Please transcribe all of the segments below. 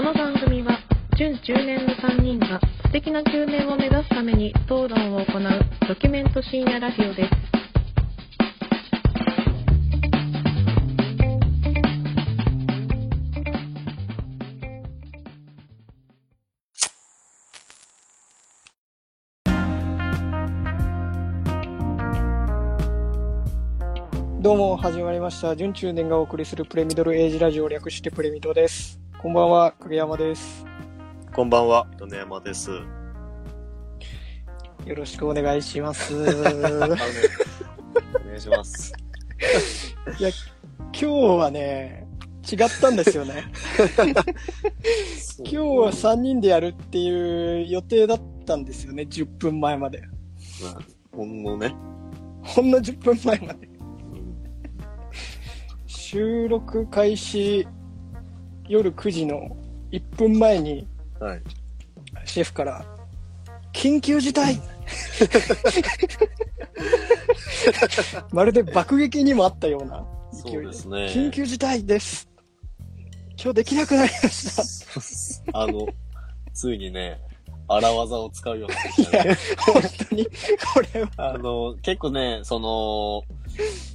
この番組は準中年の3人が素敵な中年を目指すために討論を行うドキュメント深夜ラジオです。どうも始まりました準中年がお送りするプレミドルエイジラジオ略してプレミドですこんばんは影山です。こんばんは、米山です。よろしくお願いします。い お願いします。や今日はね違ったんですよね。今日は3人でやるっていう予定だったんですよね10分前まで。まあ、ほんのね、ほんの10分前まで。うん。収録開始夜9時の1分前にはい。シェフから緊急事態 まるで爆撃にもあったような勢いでですね。緊急事態です今日できなくなりました あの、ついにね、荒技を使うようになってきたね。本当にこれはあの、結構ね、その、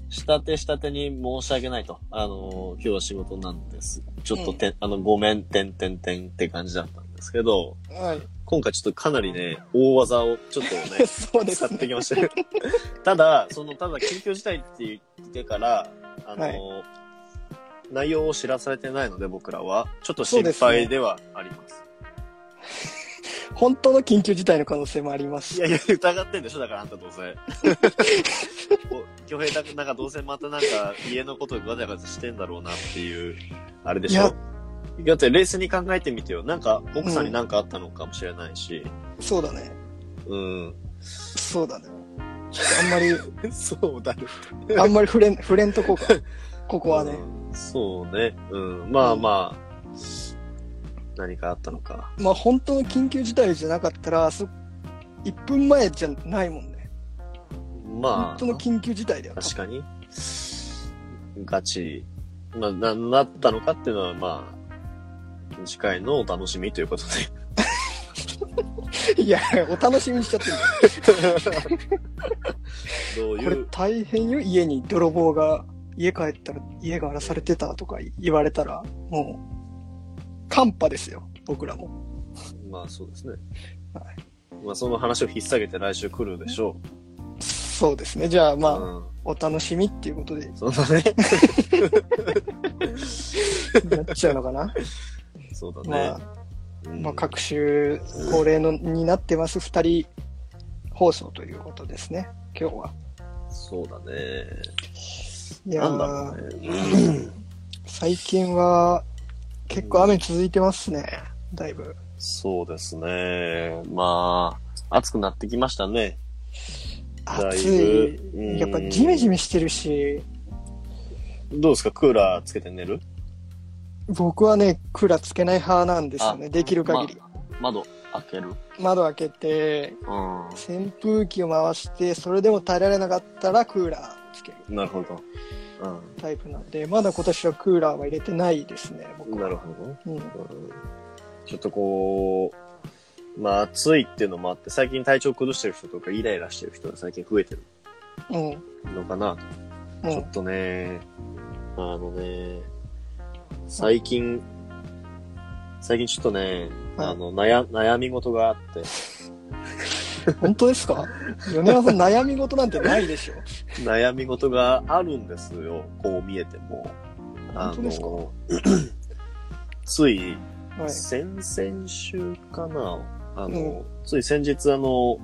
下手下手に申し訳ないと。あの、今日は仕事なんです。ちょっとて、あの、ごめん、てんてんてんって感じだったんですけど、はい今回ちょっとかなりね、大技をちょっとね、そうです使ってきましたよ。ただ、その、ただ緊急事態って言ってから、あの、はい内容を知らされてないので僕らは、ちょっと心配ではあります。本当の緊急事態の可能性もありますいやいや、疑ってんでしょだからあんたどうせ。お京平だなんかどうせまたなんか家のことガチャガチャしてんだろうなっていう、あれでしいやょだって冷静に考えてみてよ。なんか奥さんになんかあったのかもしれないし。そうだねうん。そうだねあんまり そうだね。あんまり触れん触れんとこうかここはね、うんそうね。うん。まあまあ、何かあったのか。まあ本当の緊急事態じゃなかったらそ1分前じゃないもんねまあ本当、の緊急事態だよ確かに。ガチ。まあ、な、なったのかっていうのは、まあ、次回のお楽しみということで。いやお楽しみにしちゃってるこれどういう、大変よ家に泥棒が家帰ったら家が荒らされてたとか言われたらもうカンパですよ僕らもまあそうですね。はいまあその話を引っ提げて来週来るでしょそうですねじゃあう。まあ、うん。お楽しみっていうことでそうだね。なっちゃうのかな？そうだまあね。うんまあ、各週恒例のになってます二人放送ということですね、今日は。そうだね。いやなんだー、ろうね。最近は結構雨続いてますね、だいぶ。そうですね。まあ、暑くなってきましたね。だ暑いやっぱジメジメしてるし、どうですか？クーラーつけて寝る？僕はね、クーラーつけない派なんですよね、あできる限り。ま窓開ける？窓開けて、うん。扇風機を回して、それでも耐えられなかったらクーラーをつけるなるほど。タイプなんで、まだ今年はクーラーは入れてないですね、僕うん。は。なるほど。うんうんちょっとこう、まあ暑いっていうのもあって、最近体調崩してる人とかイライラしてる人が最近増えてるうん。のかなと。うんちょっ。とね、あのね、最近、最近ちょっとね、はいあの、悩、悩み事があって、本当ですか？米山さん悩み事なんてないでしょ？悩み事があるんですよ、こう見えても。あの、つい、はい。先々週かな？あの、うんつい先日あの、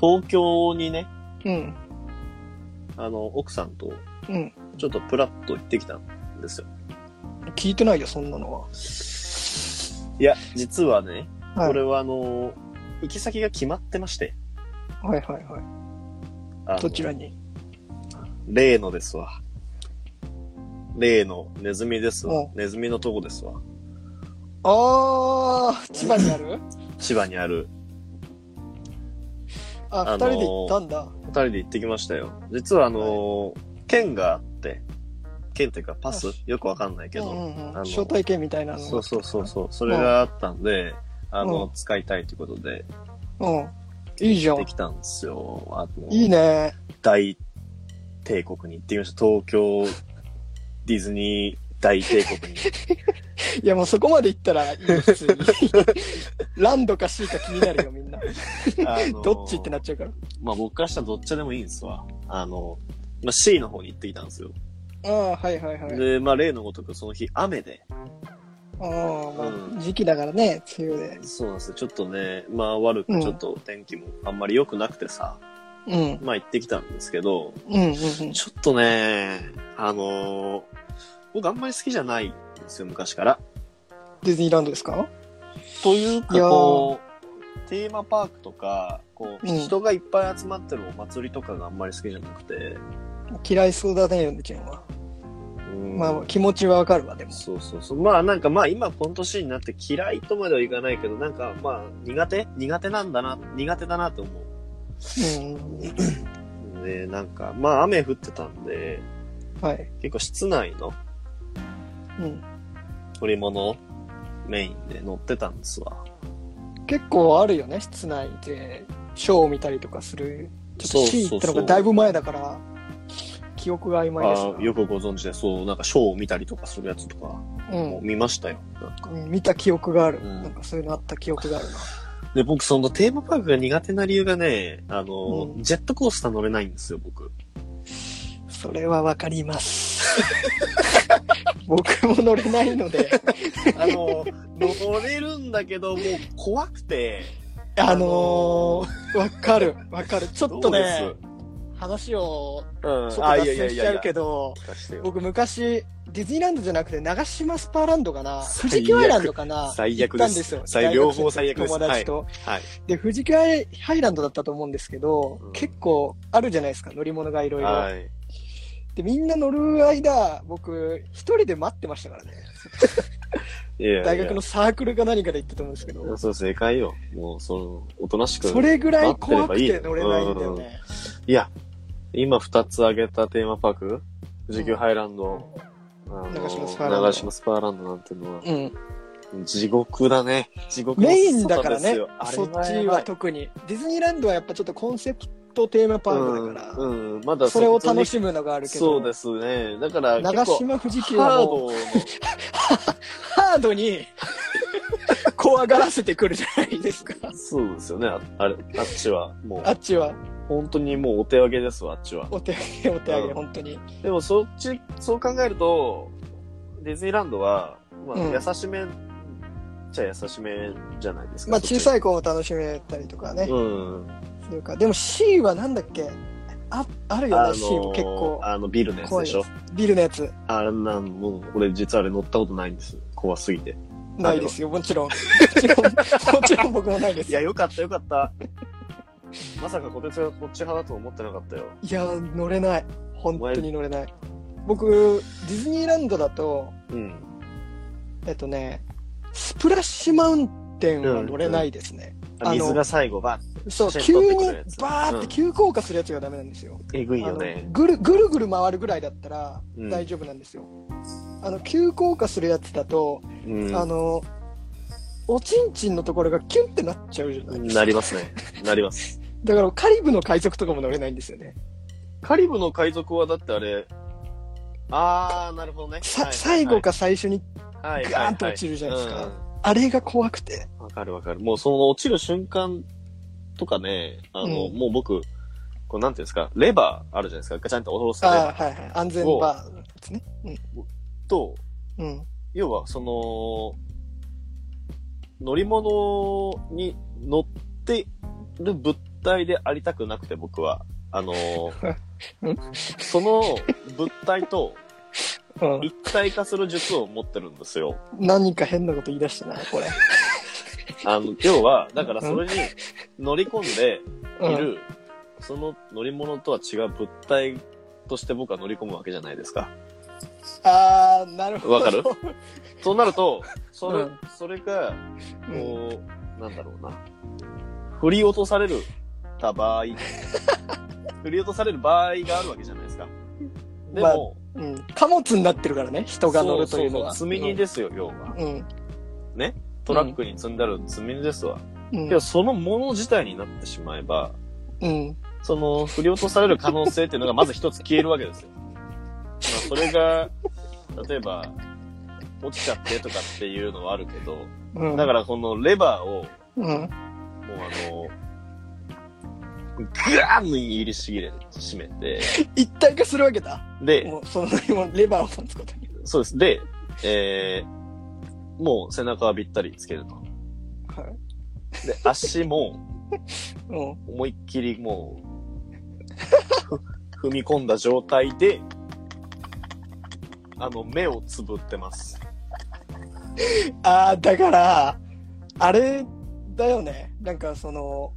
東京にね、うん。あの、奥さんとうん。ちょっとプラッと行ってきたんですよ。聞いてないよ、そんなのは。いや、実はね、はい。これはあの、行き先が決まってまして。はいはいはい。あのどちらに？例のですわ。例のネズミですわう。ネズミのとこですわ。あー、千葉にある？千葉にある。あ、あのー二人で行ったんだ。二人で行ってきましたよ。実はあの、県があって、券というかパス？よくわかんないけど、うんうんうんあの招待券みたいなのがそうそうそうそう、それがあったんで、あの、うん使いたいということで、うん。いいじゃん。できたんですよ。あの、いいね。大帝国に行ってきました。東京ディズニー大帝国に。いやもうそこまで行ったらいいよ普通に。ランドか C か気になるよ、みんな。あのどっちってなっちゃうから。まあ僕からしたらどっちでもいいんですわ。あの、まあ C の方に行ってきたんですよ。ああ、はいはいはい。で、まあ例のごとくその日雨で、まうんあ、時期だからね、梅雨で。そうなんですよ。ちょっとね、まあ悪くちょっと天気もあんまり良くなくてさ、うん。まあ行ってきたんですけど、うんうんうん。ちょっとね、あのー僕あんまり好きじゃないんですよ、昔から。ディズニーランドですか？というか、こう、テーマパークとか、こう、うん人がいっぱい集まってるお祭りとかがあんまり好きじゃなくて、嫌いそうだね、ヨネちゃんは。うんまあ、気持ちはわかるわ、でも。そうそうそう。まあなんかまあ今この年になって嫌いとまではいかないけど、なんかまあ苦手？苦手なんだな、苦手だなと思うん。う。で、なんかまあ雨降ってたんで、はい。結構室内のうん。乗り物メインで乗ってたんですわ。結構あるよね、室内で。ショーを見たりとかする。ちょっとそう C そうってのがだいぶ前だから、記憶が曖昧ですあーよくご存知で、そう、なんかショーを見たりとかするやつとか、うん。見ましたよ。なんかうん見た記憶がある。うんなんかそういうのあった記憶があるな。で、僕そのテーマパークが苦手な理由がね、あの、うんジェットコースター乗れないんですよ、僕。それはわかります。僕も乗れないので、あの、乗れるんだけど、もう怖くて、あのー、わかる、わかる。ちょっとどう話をすうんちょっと脱線しちゃうけど、僕昔、ディズニーランドじゃなくて、長島スパーランドかな？富士急アイランドかな？最悪です行ったんですよ。最両方最悪です友達と。はい。で、富士急アイランドだったと思うんですけど、うん結構あるじゃないですか、乗り物がいろいろ。はい。で、みんな乗る間、僕、一人で待ってましたからね。いやいや大学のサークルか何かで行ったと思うんですけど、そう、正解よ。もう、その、おとなしく。それぐらい怖くて乗れないんだよね。いや、今二つ挙げたテーマパーク、富士急ハイランド、あの長島スパーランド長島スパーランドなんていうのは、うん。地獄だね。地獄のメインだからね外ですよ、そっちは特に。ディズニーランドはやっぱちょっとコンセプトテーマパークだから、うん、うん、まだそれを楽むしむのがあるけど、そうですね。だから、長島富士急ハーはもうドの、ハードに怖がらせてくるじゃないですか。そうですよね。ああれ、あっちは。もうあ、っちは、本当にもうお手上げですわ、あっちは。お手上げ、お手上げ、うん本当に。でもそっち、そう考えると、ディズニーランドは、まあ、うん優しめ、じゃ優しめじゃないですか。まあ小い。さい子も楽しめたりとかね。うん。するか。でも C はなんだっけ？あ、あるよね、あの C も結構。あの、ビルのやつでしょ？ビルのやつ。あれなん、もう、俺実はあれ乗ったことないんです。怖すぎて。ないですよ、もちろん。もちろん、もちろん僕もないです。いや、よかったよかった。まさか小鉄がこっち派だと思ってなかったよ。いや、乗れない。本当に乗れない。僕、ディズニーランドだと、うん。えっとね、スプラッシュマウンテンは乗れないですね。あの水が最後ば、そう、急にくるやつバーって急降下するやつがダメなんですよ。えぐいあのよね。ぐるぐるぐる回るぐらいだったらうん大丈夫なんですよ。あの、急降下するやつだと、うん。あの、おちんちんのところがキュンってなっちゃうじゃないですか。なりますね。なります。だからカリブの海賊とかも乗れないんですよね。カリブの海賊はだってあれ、あー、なるほどね。さ、はい最後か最初にはいガーンと落ちるじゃないですか。うんあれが怖くて。わかるわかる。もうその落ちる瞬間とかね、あの、うんもう僕、こうなんていうんですか、レバーあるじゃないですか。ガチャンと下ろすレバーはいはい。安全バーですね。と、うん。うん。要はその、乗り物に乗ってる物体でありたくなくて僕は、あのうん その物体とうん、一体化する術を持ってるんですよ。何か変なこと言い出したな、これ。あの、要は、だからそれに乗り込んでうんいる、その乗り物とは違う物体として僕は乗り込むわけじゃないですか。あー、なるほど。わかる？そうなると、それ、うんそれが、うんこう、なんだろうな。振り落とされるた場合、振り落とされる場合があるわけじゃないですか。でも、うん。貨物になってるからね、人が乗るというのは。そうそう積み荷ですよ、要は。うん。トラックに積んである積み荷ですわ。うん。けど、そのもの自体になってしまえば、うん。その、振り落とされる可能性っていうのがまず一つ消えるわけですよ。まあ、それが、例えば、落ちちゃってとかっていうのはあるけど、うん。だからこのレバーを、うん。もうあの、ぐわー握りしぎれ、締めて、一体化するわけだ。で、もう、その乗り物、レバーを持つことに。そうです。で、えー、もう背中はびったりつけると。はい。で、足もうん。思いっきりもう、ふ踏み込んだ状態で、あの、目をつぶってます。ああ、だから、あれだよね。なんかその、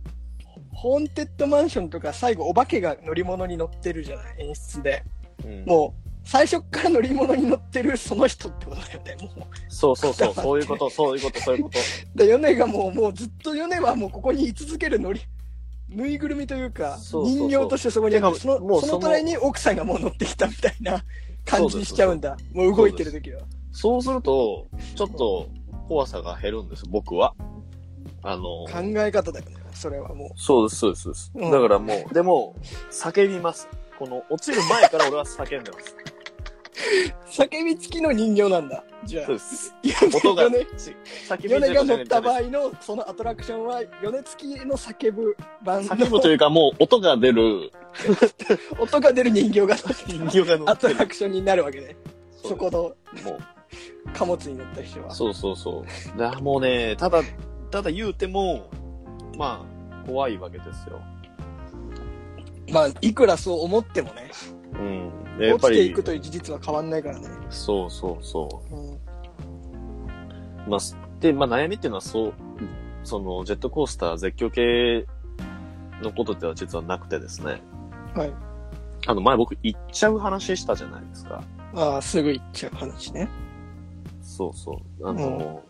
ホーンテッドマンションとか最後お化けが乗り物に乗ってるじゃない演出で。うん、もう、最初から乗り物に乗ってるその人ってことだよね。もう。そうそうそう、そういうこと、そういうこと、そういうこと。で、ヨネがもう、もうずっとヨネはもうここに居続ける乗り、ぬいぐるみというか、人形としてそこにあるその、もうそのその隣に奥さんがもう乗ってきたみたいな感じにしちゃうんだ。もう動いてる時は。そうすると、ちょっと怖さが減るんです、僕は。あの、考え方だよね。それはもそうです、そうです、そうです。うんだからもう、でも、叫びます。この、落ちる前から俺は叫んでます。う。叫びつきの人形なんだ。じゃあそう。です。ヨ音が、ネち叫びヨネが乗った場合。合のそのアトラクションは、ヨネ付きの叫ぶ版の叫ぶというか、もう音が出る 音が出る人形が人形が乗アトってる。ラクションになるわけね。そこのも貨物に乗った人はう、。そうそうそう。だもうね、ただ、ただ言うても、まあ、怖いわけですよ。まあ、いくらそう思ってもね、うん。でやっ落ちていく、という事実は変わんないからね。そうそうそう。うん。まあ、すで、まあ悩みっていうのはそう、その、ジェットコースター絶叫系のことでは実はなくてですね。はい。あの、前僕行っちゃう話したじゃないですか。ああ、すぐ行っちゃう話ね。そうそう。あの、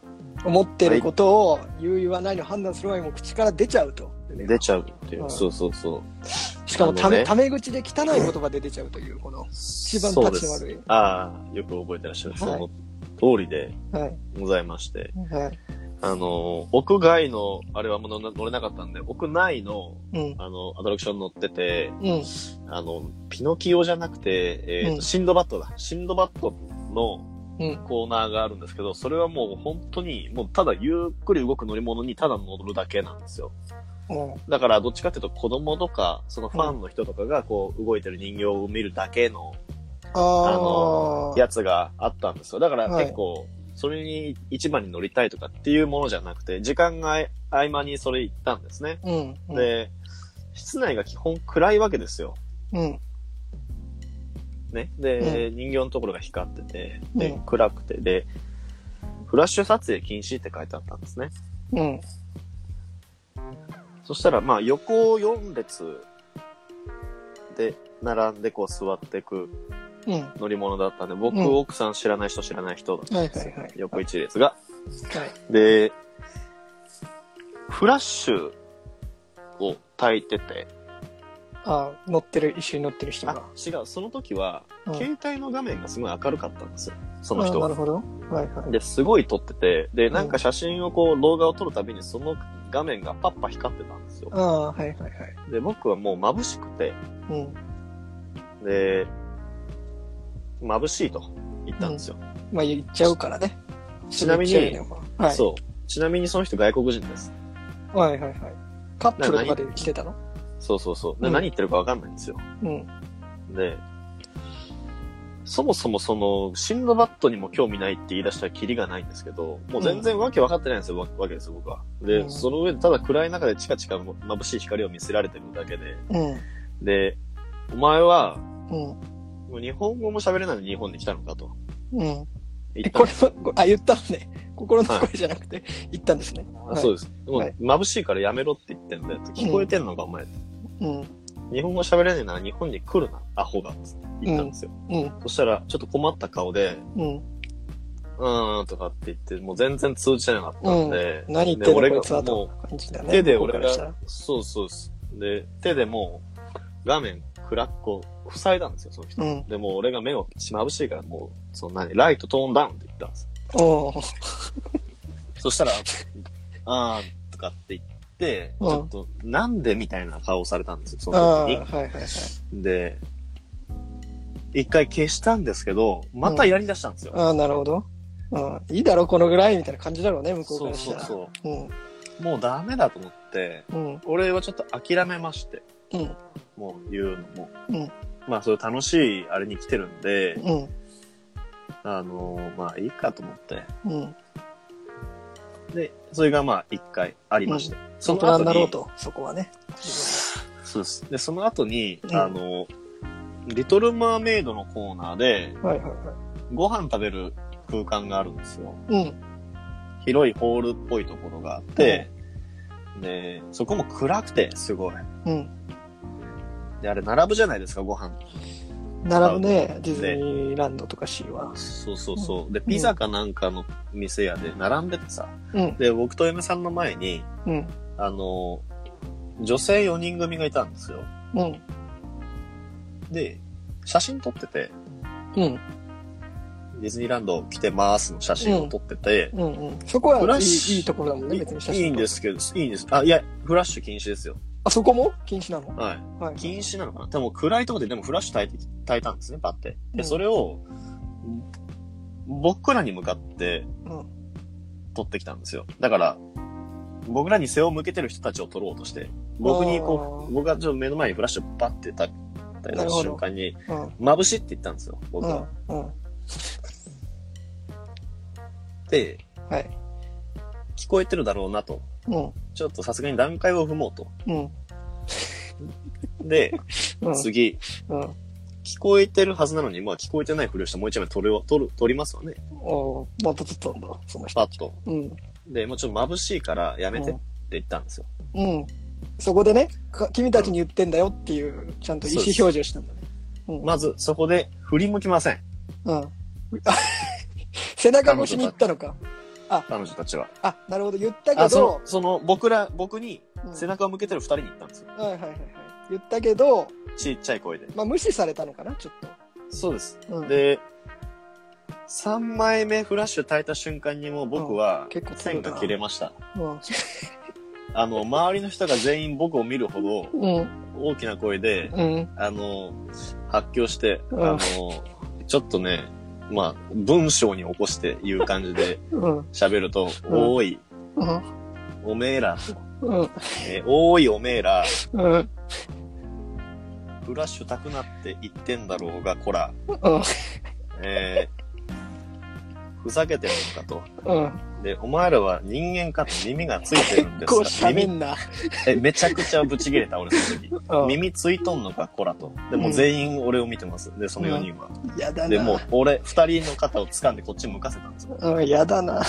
思ってることを言う言わないの判断する前にもう口から出ちゃうと。出ちゃうっていうう。んそうそうそう。しかもため、ねタメ口で汚い言葉で出ちゃうという、この、一番立ち悪い。ああ、よく覚えてらっしゃる。そはいの通りではい。ございまして。はい。あの、屋外の、あれはもう乗乗れなかったんで、屋内の、うん。あの、アトラクション乗ってて、うん。あの、ピノキオじゃなくて、えっ、と、うんシンドバッドだ。シンドバッドのうん。コーナーがあるんですけど、それはもう本当に、もうただゆっくり動く乗り物にただ乗るだけなんですよ。うん。だから、どっちかっていうと子供とか、そのファンの人とかがこう動いてる人形を見るだけのあの、やつがあったんですよ。だからはい結構、それに一番に乗りたいとかっていうものじゃなくて、時間が合間にそれ行ったんですね。うん。うん。で、室内が基本暗いわけですよ。うん。ね。で、人形のところが光ってて、でうん、暗くて、で、フラッシュ撮影禁止って書いてあったんですね。うん。そしたら、まあ、横4列で並んでこう座っていくうん。乗り物だったんで、僕、うん奥さん知らない人知らない人だったんですよ。はいはいはい横1列が。はい。で、フラッシュを焚いてて、ああ、乗ってる、一緒に乗ってる人あが。、違う、その時は、うん携帯の画面がすごい明るかったんですよ。その人はああなる。ほど。はいはい。で、すごい撮ってて、で、なんか写真をこう、動画を撮るたびにその画面がパッパ光ってたんですよあ。あ、はいはいはい。で、僕はもう眩しくて、うん。で、眩しいと言ったんですよ。まあ言っちゃうからね。ちなみにすぐ言っちゃうよねはい。そう。ちなみにその人外国人です。はいはいはい。カップルとかで来てたの？そうそうそう。でうん何言ってるかわかんないんですよ。うん。で、そもそもその、シンドバッドにも興味ないって言い出したらキリがないんですけど、もう全然わけ分かってないんですよ、わわけですよ、僕は。で、うんその上でただ暗い中でチカチカ眩しい光を見せられてるだけで、うん。で、お前は、うん。もう日本語も喋れないのに日本に来たのかとうん。言え、ったんですあ、言ったのね。心の声じゃなくて、言ったんですね。あそうです。もうはい眩しいからやめろって言ってんだよ。聞こえてんのか、お前。うん。日本語喋れねえなら日本に来るな、アホが。つって言ったんですよ。うん。そしたら、ちょっと困った顔で、うん。うーんとかって言って、もう全然通じてなかったんで、何言ってで俺がんのこいつはもと感じだう、ね。手で俺僕からしたらが、そうそうです。で、手でもう、画面暗くこう、塞いだんですよ、その人。うん。で、もう俺が目を眩しいから、もう、そんなに、ライトトーンダウンって言ったんです。おーそしたら、あーとかって言って、うんちょっと、なんでみたいな顔をされたんですよ、その時はいはいはい。に。で、一回消したんですけど、またやり出したんですよ。ああ、なるほど。うん。いいだろ、このぐらいみたいな感じだろうね、向こうそうからしたら。そうそう。うん。もうダメだと思って、うん。俺はちょっと諦めまして、うん。もう言うのも。うん。まあそういう楽しいあれに来てるんで、うん。あのーまあいいかと思って。うん。で、それがまあ一回ありまして。そ大人の後に、になろうと、そこはね。そうです。で、その後に、うんあの、リトルマーメイドのコーナーで、はいはいはご飯食べる空間があるんですよ。い。うん。広いホールっぽいところがあって、で、そこも暗くて、すごい。うん。で、あれ並ぶじゃないですか、ご飯。並ぶね、ディズニーランドとかシーは。そうそうそう。で、ピザかなんかの店屋で並んでてさ。うん。で、僕と嫁さんの前に、うん。あの、女性4人組がいたんですよ。うん。で、写真撮ってて、うん。ディズニーランド来てますの写真を撮ってて、うん。うん。そこはいいいいところだもんね、別に写真。いいんですけど、いいんです。あ、いや、フラッシュ禁止ですよ。あ、そこも？禁止なの？はい。はい。禁止なのかな？でも暗いところででもフラッシュ焚いて、焚いたんですね、パって。で、うんそれを、僕らに向かってうん。撮ってきたんですよ。だから、僕らに背を向けてる人たちを撮ろうとして、僕にこう、僕がちょっと目の前にフラッシュパッてた、たなるほど瞬間に、うん。眩しいって言ったんですよ、僕は。うん。うん。で、はい。聞こえてるだろうなと。うん。ちょっとさすがに段階を踏もうと。うん。で、うん。次、うん。聞こえてるはずなのに、まあ聞こえてないふりをしてもう一枚撮る、撮る、撮りますわね。おーまた撮ったんだ、その人。パッと。うん。で、もうちょっと眩しいからやめてって言ったんですよ。うん。そこでね、か君たちに言ってんだよっていう、ちゃんと意思表示をしたんだね。うん。まず、そこで振り向きません。うん。背中越しに言ったのか。彼女たちは。あ、なるほど。言ったけあ、そどの、、その、僕ら、僕にうん背中を向けてる二人に言ったんですよ。はいはいはいはい。言ったけど、ちっちゃい声で。まあ無視されたのかな、ちょっそうです。と。うん。で、3枚目フラッシュ焚いた瞬間にもう僕は結構線が切れました。うん。あの、周りの人が全員僕を見るほどうん。大きな声で、うん。あの、発狂して、うんあの、ちょっとね、まあ、文章に起こして言う感じでうん。喋ると、うんおい、うん。おめえら、うん。えーおいおめえら、うん。フラッシュ炊くなって言ってんだろうが、こら、うん。えーふざけてるのかと。うん。で、お前らは人間かと耳がついてるんですか耳喋んな。え、めちゃくちゃブチ切れた、俺その時。うん。耳ついとんのか、こらと。でも全員俺を見てます。で、その4人は。やだな。で、もう俺、2人の肩を掴んでこっち向かせたんですよ。うん、やだな。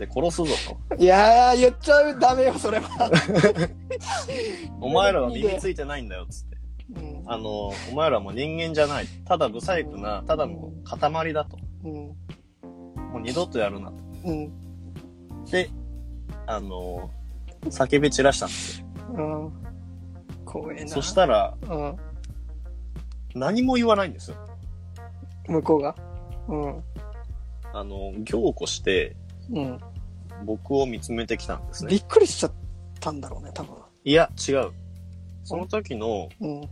で、殺すぞと。いやー、言っちゃう、ダメよ、それは。お前らは耳ついてないんだよ、つって。うん。あの、お前らはもう人間じゃない。ただブサイクな、ただの塊だと。うん。もう二度とやるなと。うん。で、あの、叫び散らしたんですよ。うん。怖えな。そしたら、うん。何も言わないんですよ。向こうが？うん。あの、凝固して、うん。僕を見つめてきたんですね。びっくりしちゃったんだろうね、多分。いや、違う。その時のうん。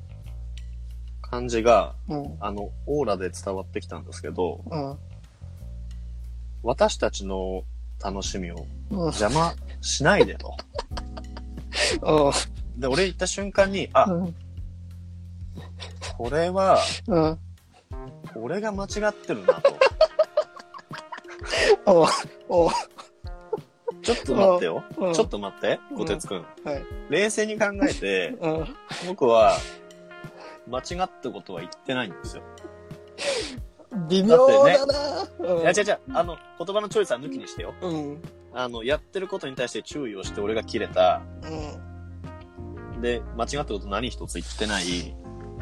感じが、うん。あの、オーラで伝わってきたんですけど、うん。私たちの楽しみをうん。邪魔しないでと。で、俺言った瞬間に、あ、うん。これは、うん。俺が間違ってるなと。おうおうちょっと待ってよ。うんちょっと待って、うんこてつくん。はい。冷静に考えて、うん。僕は、間違ったことは言ってないんですよ。微妙だな。うんいや、違う違う、あの、言葉のチョイスは抜きにしてよ。うん。あの、やってることに対して注意をして俺が切れた。うん。で、間違ったこと何一つ言ってない。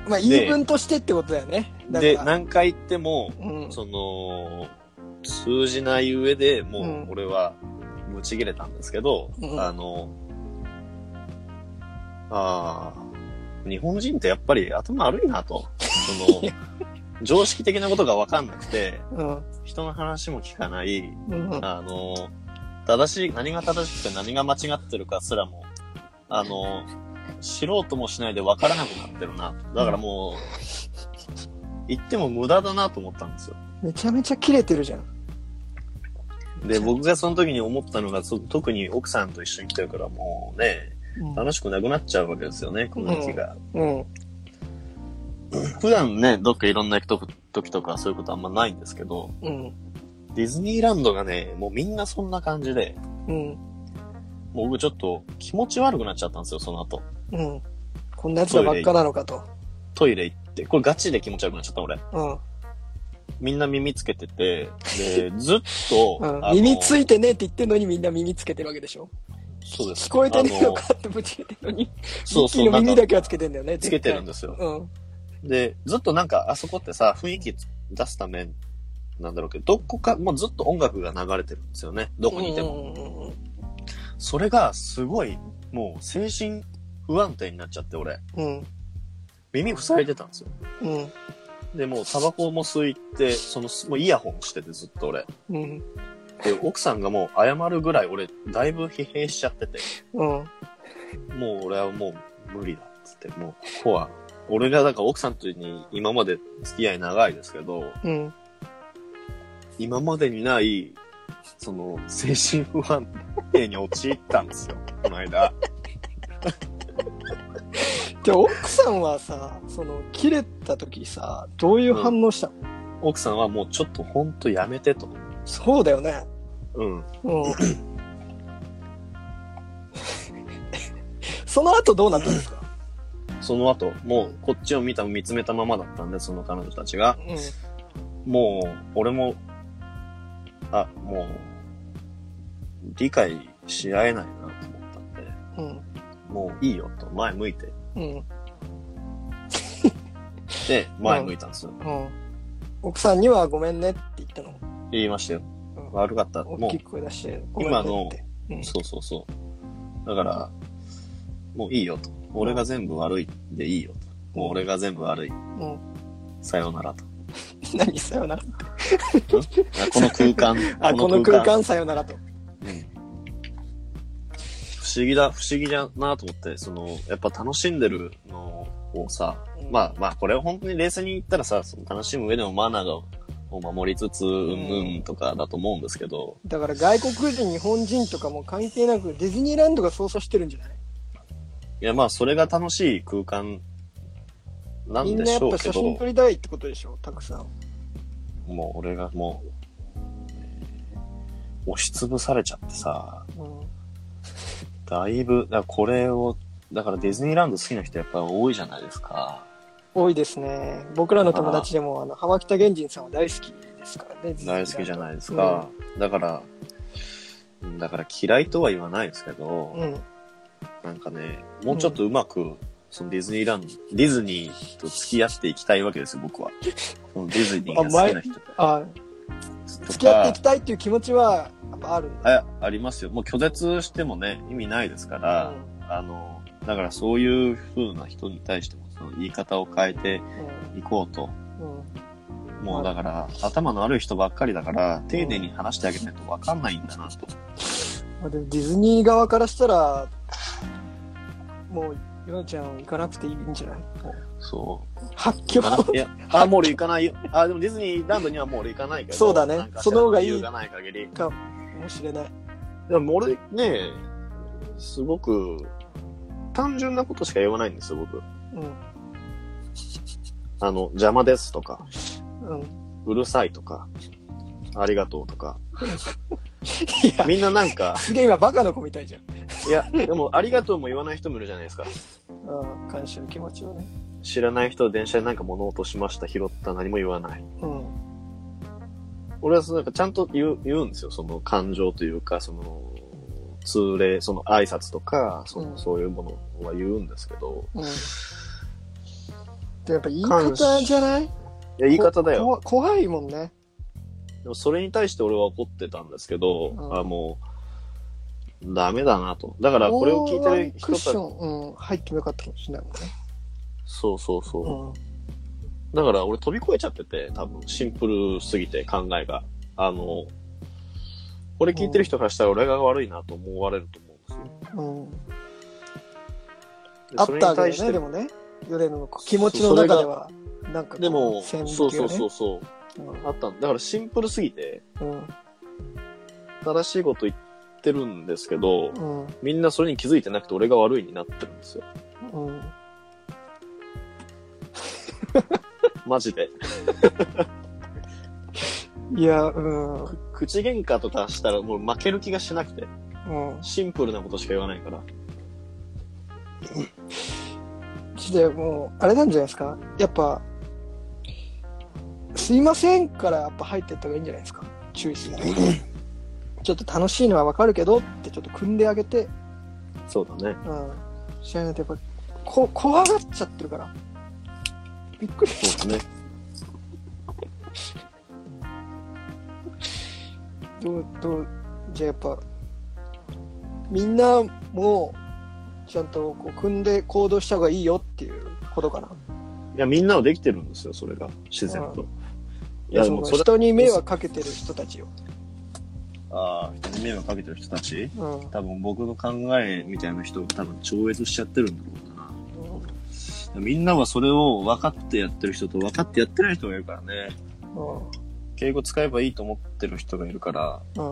まあ、言い分としてってことだよね。で、何回言っても、うん。その、通じない上でもううん俺は、ぶち切れたんですけど、うんあの、ああ、日本人ってやっぱり頭悪いなと。その、常識的なことが分かんなくて、うん。人の話も聞かない、うん。あの、正しい、何が正しくて何が間違ってるかすらも、あの、知ろうともしないで分からなくなってるな。だからもう、言っても無駄だなと思ったんですよ。めちゃめちゃ切れてるじゃん。で、僕がその時に思ったのが、そ特に奥さんと一緒に来てるからもうね、楽しくなくなっちゃうわけですよね、この時が。うん。普段ね、どっかいろんな行く時とかそういうことあんまないんですけど、うん。ディズニーランドがね、もうみんなそんな感じで、うん。もう僕ちょっと気持ち悪くなっちゃったんですよ、その後。うん。こんな奴らばっかなのかと。トイレ行って、これガチで気持ち悪くなっちゃった俺。うん。みんな耳つけてて、で、ずっと、うん耳ついてねえって言ってんのにみんな耳つけてるわけでしょそうです。聞こえてねえのあかってぶち切れてるのに、そうそう、耳だけはつけてんだよね。つけてるんでですよ。うん。で、ずっとなんか、あそこってさ、雰囲気出すためなんだろうけど、どこか、もうずっと音楽が流れてるんですよね。どこにいても。も。それが、すごい、もう、精神不安定になっちゃって、俺。うん。耳塞いでたんですよ。うん。で、もう、タバコも吸いて、その、もうイヤホンしてて、ずっと俺。うん。で、奥さんがもう、謝るぐらい、俺、だいぶ疲弊しちゃってて、うん。もう、俺はもう、無理だ、つって、もう、ここは、俺が、だから奥さんとに今まで付き合い長いですけど、うん。今までにない、その、精神不安定に陥ったんですよ、この間。で、奥さんはさ、その、切れた時さ、どういう反応したの、奥さんはもうちょっとほんとやめてと。そうだよね。うん。うん。その後どうなったんですか？その後、もうこっちを見た、見つめたままだったんで、その彼女たちが。うもう、俺も、あ、もう、理解し合えないなと思ったんで、ん。もういいよと、前向いて。うん。うん。で、前向いたんですよ。うん。奥さんにはごめんねって言ったの？言いましたよ。うん悪かった。も大きい声出して、ごめんね今のそうそうそう。だから、もういいよと。俺が全部悪いでいいよと。もう俺が全部悪い。うん。さようならと。何さよなら？あこの空間。あ、この空間さよならと。うん不思議だ、不思議だなと思って、その、やっぱ楽しんでるのをさ、うんまあまあ、これを本当に冷静に言ったらさ、その楽しむ上でもマナーを守りつつ、うんうんとかだと思うんですけど、だから外国人、日本人とかも関係なく、ディズニーランドが操作してるんじゃない？いやまあ、それが楽しい空間なみんなんでしょうけやっぱ写真撮ど、りたいってことでしょたくさん。もう俺がもう、押しつぶされちゃってさ、うん。だいぶ、だからこれを、だからディズニーランド好きな人やっぱり多いじゃないですか。多いですね。僕らの友達でも、あの、浜北源人さんは大好きですからね。大好きじゃないですか。だから、うんだから嫌いとは言わないですけど、うん。うん。なんかね、もうちょっとうまく、そのディズニーランド、ディズニーと付き合っていきたいわけですよ、僕は。そのディズニーが好きな人とあ、付き合っていきたいっていう気持ちは、やっぱあるんだ。あありますよ。もう拒絶してもね、意味ないですから、あの、だからそういう風な人に対しても、その言い方を変えていこうと。うん。うん。もうだから、頭の悪い人ばっかりだから、丁寧に話してあげないと分かんないんだなと。まあ、でもディズニー側からしたら、もう、ヨナちゃん行かなくていいんじゃない？もうそう。発狂。いや、あ、もう俺行かないよ。あ、でもディズニーランドにはもう俺行かないけど。そうだねなんかその方がいい理由がない限り。かもしれない。でも俺ね、すごく、単純なことしか言わないんですよ、僕。うん。あの、邪魔ですとか、うん。うるさいとか、ありがとうとか。いや、みんななんか、すげえ今バカの子みたいじゃん。いや、でもありがとうも言わない人もいるじゃないですか。うん。感謝の気持ちをね。知らない人、電車でなんか物を落としました、拾った、何も言わない。うん。俺はそのなんかちゃんと言う言うんですよ。その感情というか、その、通例、その挨拶とか、そのうんそういうものは言うんですけど、うん。でやっぱ言い方じゃない？いや、言い方だよ。こ怖いもんね。でもそれに対して俺は怒ってたんですけど、うんあもう、ダメだなと。だからこれを聞いてる人たち、クッション、うん、入ってもよかったかもしれないもんね。そうそうそう。うん。だから俺飛び越えちゃってて、多分シンプルすぎて考えが。あの、これ聞いてる人からしたら俺が悪いなと思われると思うんですよ。うん。であったわけだよね、でもね。ヨレの気持ちの中では、なんかでも、そうそうそうそう。あったんだからシンプルすぎて、うん。正しいこと言ってるんですけど、うん。みんなそれに気づいてなくて俺が悪いになってるんですよ。うん。マジで。いや、うん。うん。口喧嘩とかしたらもう負ける気がしなくて、シンプルなことしか言わないから。ちょっともう、あれなんじゃないですか？やっぱ、すいませんからやっぱ入ってった方がいいんじゃないですか？注意する。ちょっと楽しいのはわかるけどってちょっと組んであげて、そうだね。うん。試合なやっぱ、こ、怖がっちゃってるから。びっくりそうだね。どう、どう、じゃあやっぱ、みんなも、ちゃんとこう組んで行動した方がいいよっていうことかな。いや、みんなはできてるんですよ、それが。自然と。いいや、でもそれ、人に迷惑かけてる人たちよ。ああ、人に迷惑かけてる人たち？うん。多分僕の考えみたいな人多分超越しちゃってるんだろうな。みんなはそれを分かってやってる人と分かってやってない人がいるからね。うん。敬語使えばいいと思ってる人がいるから、う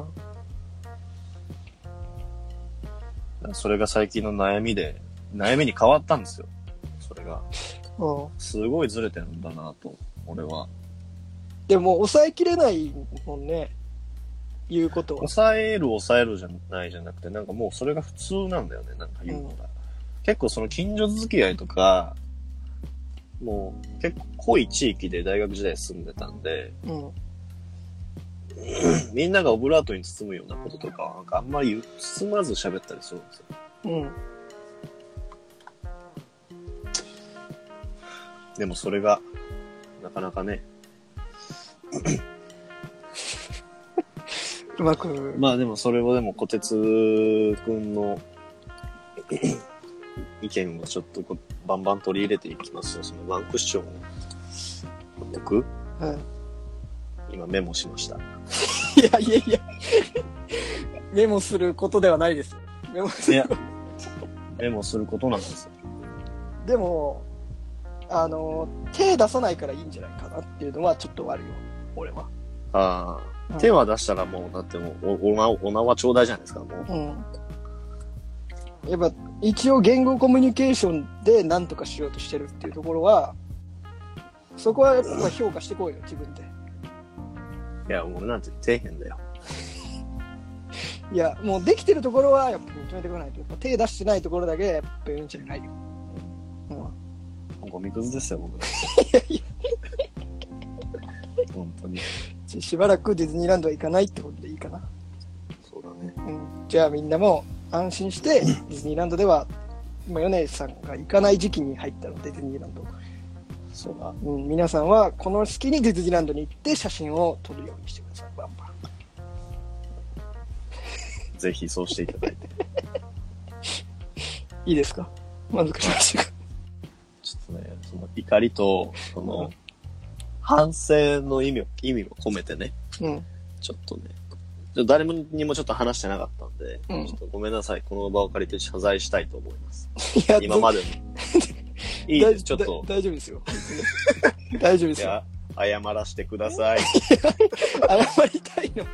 ん。それが最近の悩みで、悩みに変わったんですよ。それが。うん。すごいずれてるんだなと、俺は。でも、抑えきれないもんね。言うことは。抑える抑えるじゃないじゃなくて、なんかもうそれが普通なんだよね、なんか言うのが。結構その近所付き合いとか、もう結構濃い地域で大学時代住んでたんで、うん。みんながオブラートに包むようなこととかは、なんかあんまり包まず喋ったりするんですよ。うん。でもそれが、なかなかね。うまく、まあでもそれをでも小鉄くんの意見をちょっとこうバンバン取り入れていきますよ。そのワンクッションを置く？はい。今メモしました。いやいやいや。メモすることではないですよ。メモする。メモすることなんですよ。でも、あの、手出さないからいいんじゃないかなっていうのはちょっとあるよ。俺は。ああ、うん手は出したらもう、だってもう、お、おな、お縄ちょうだいじゃないですか、もう。うん。やっぱ、一応言語コミュニケーションで何とかしようとしてるっていうところは、そこはやっぱ評価してこうよ、自分で。いや、もうなんて底辺だよ。いや、もうできてるところはやっぱ認めてこないと。やっぱ手出してないところだけ、やっぱうんじゃないよ。うん。ゴミくずですよ、僕。本当に。ししばらくディズニーランドは行かないってことでいいかな。そうだね。うん。じゃあみんなも安心して、ディズニーランドでは、今、米津さんが行かない時期に入ったので、ディズニーランド。そうだ。うん、皆さんはこの隙にディズニーランドに行って写真を撮るようにしてください、バンバン。ぜひそうしていただいて。いいですか？満足しましたか？ちょっとね、その怒りと、その、反省の意味を、意味を込めてね、うん。ちょっとね、ちょ誰にもちょっと話してなかったんで、うんちょっとごめんなさい。この場を借りて謝罪したいと思います。いや今までの。いいだです、ちょっとだ。大丈夫ですよ。大丈夫ですよ。いや、謝らせてください。謝りたいの。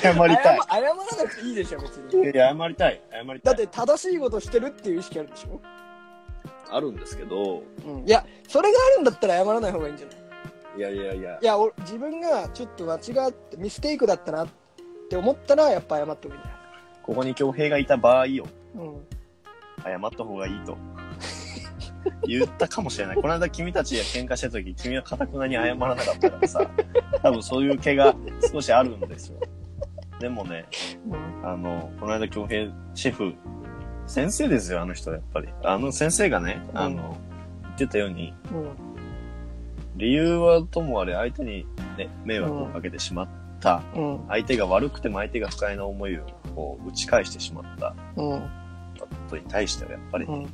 謝りたい。謝謝らなくていいでしょ、別に。いや謝りたい。謝りたい。だって正しいことしてるっていう意識あるでしょあるんですけど、うん。いや、それがあるんだったら謝らない方がいいんじゃない？いやいやいやい、や、俺自分がちょっと間違って、ミステイクだったなって思ったら、やっぱ謝った方がいいここに恭平がいた場合よ、うん。謝った方がいいと。言ったかもしれない。この間君たちが喧嘩した時、君は堅くなに謝らなかったからさ、多分そういう気が少しあるんですよ。でもね、うん。あの、この間恭平シェフ、先生ですよ、あの人やっぱり。あの先生がね、あの、言ってたように、うん。理由はともあれ相手にね、迷惑をかけてしまった。うん。相手が悪くても相手が不快な思いをこう打ち返してしまったうん。ことに対してはやっぱり、うん。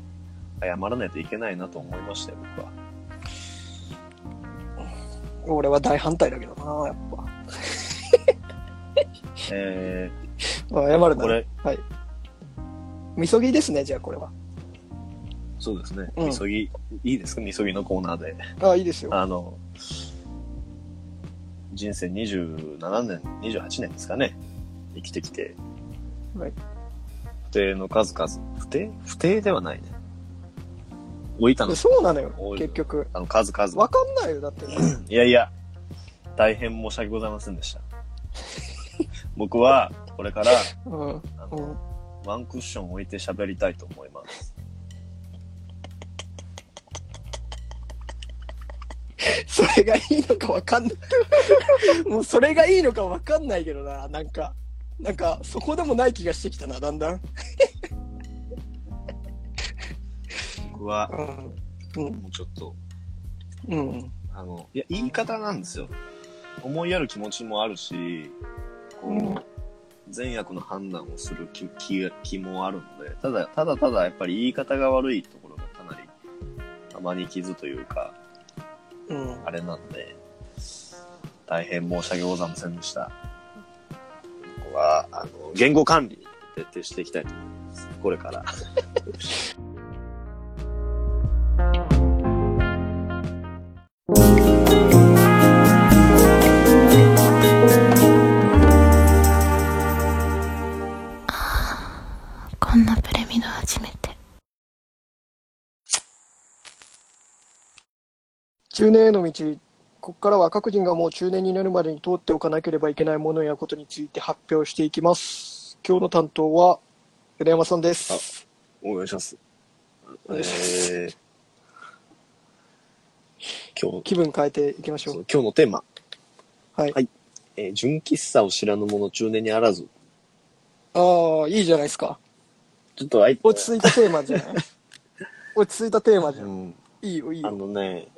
謝らないといけないなと思いましたよ、僕は。俺は大反対だけどな、やっ えぱ。謝るー、な。これ、はい。みそぎですね、じゃあこれは。そうですね。うんみそぎ、いいですか？みそぎのコーナーで。ああ、いいですよ。あの、人生27年、28年ですかね。生きてきて。はい不定の数々。不定？不定ではないね。置いたの。そうなのよ多、い結局。あの、数々。わかんないよ、だって。いやいや、大変申し訳ございませんでした。僕は、これから、うん。あの、うん。ワンクッション置いて喋りたいと思います。それがいいのかわかんない。もうそれがいいのかわかんないけどな、なんか。なんか、そこでもない気がしてきたな、だんだん。僕は、うん。うん。もうちょっと、うん。あの、いや、言い方なんですよ。思いやる気持ちもあるし、こう、うん善悪の判断をする気気気もあるので、ただ、ただただやっぱり言い方が悪いところがかなり、たまに傷というか、うん。あれなんで、大変申し訳ございませんでした。ここは、あの、言語管理に徹底していきたいと思います。これから。中年への道、ここからは各人がもう中年になるまでに通っておかなければいけないものやことについて発表していきます。今日の担当は、米山さんです。お願いします。お願いしますえー今日、気分変えていきましょそうう。今日のテーマ、はい。はいえー純喫茶を知らぬ者中年にあらず。ああ、いいじゃないですか。ちょっとあい、落ち着いたテーマじゃない？落ち着いたテーマじゃ。うんん、いいよ、いいあよ。のね、うん。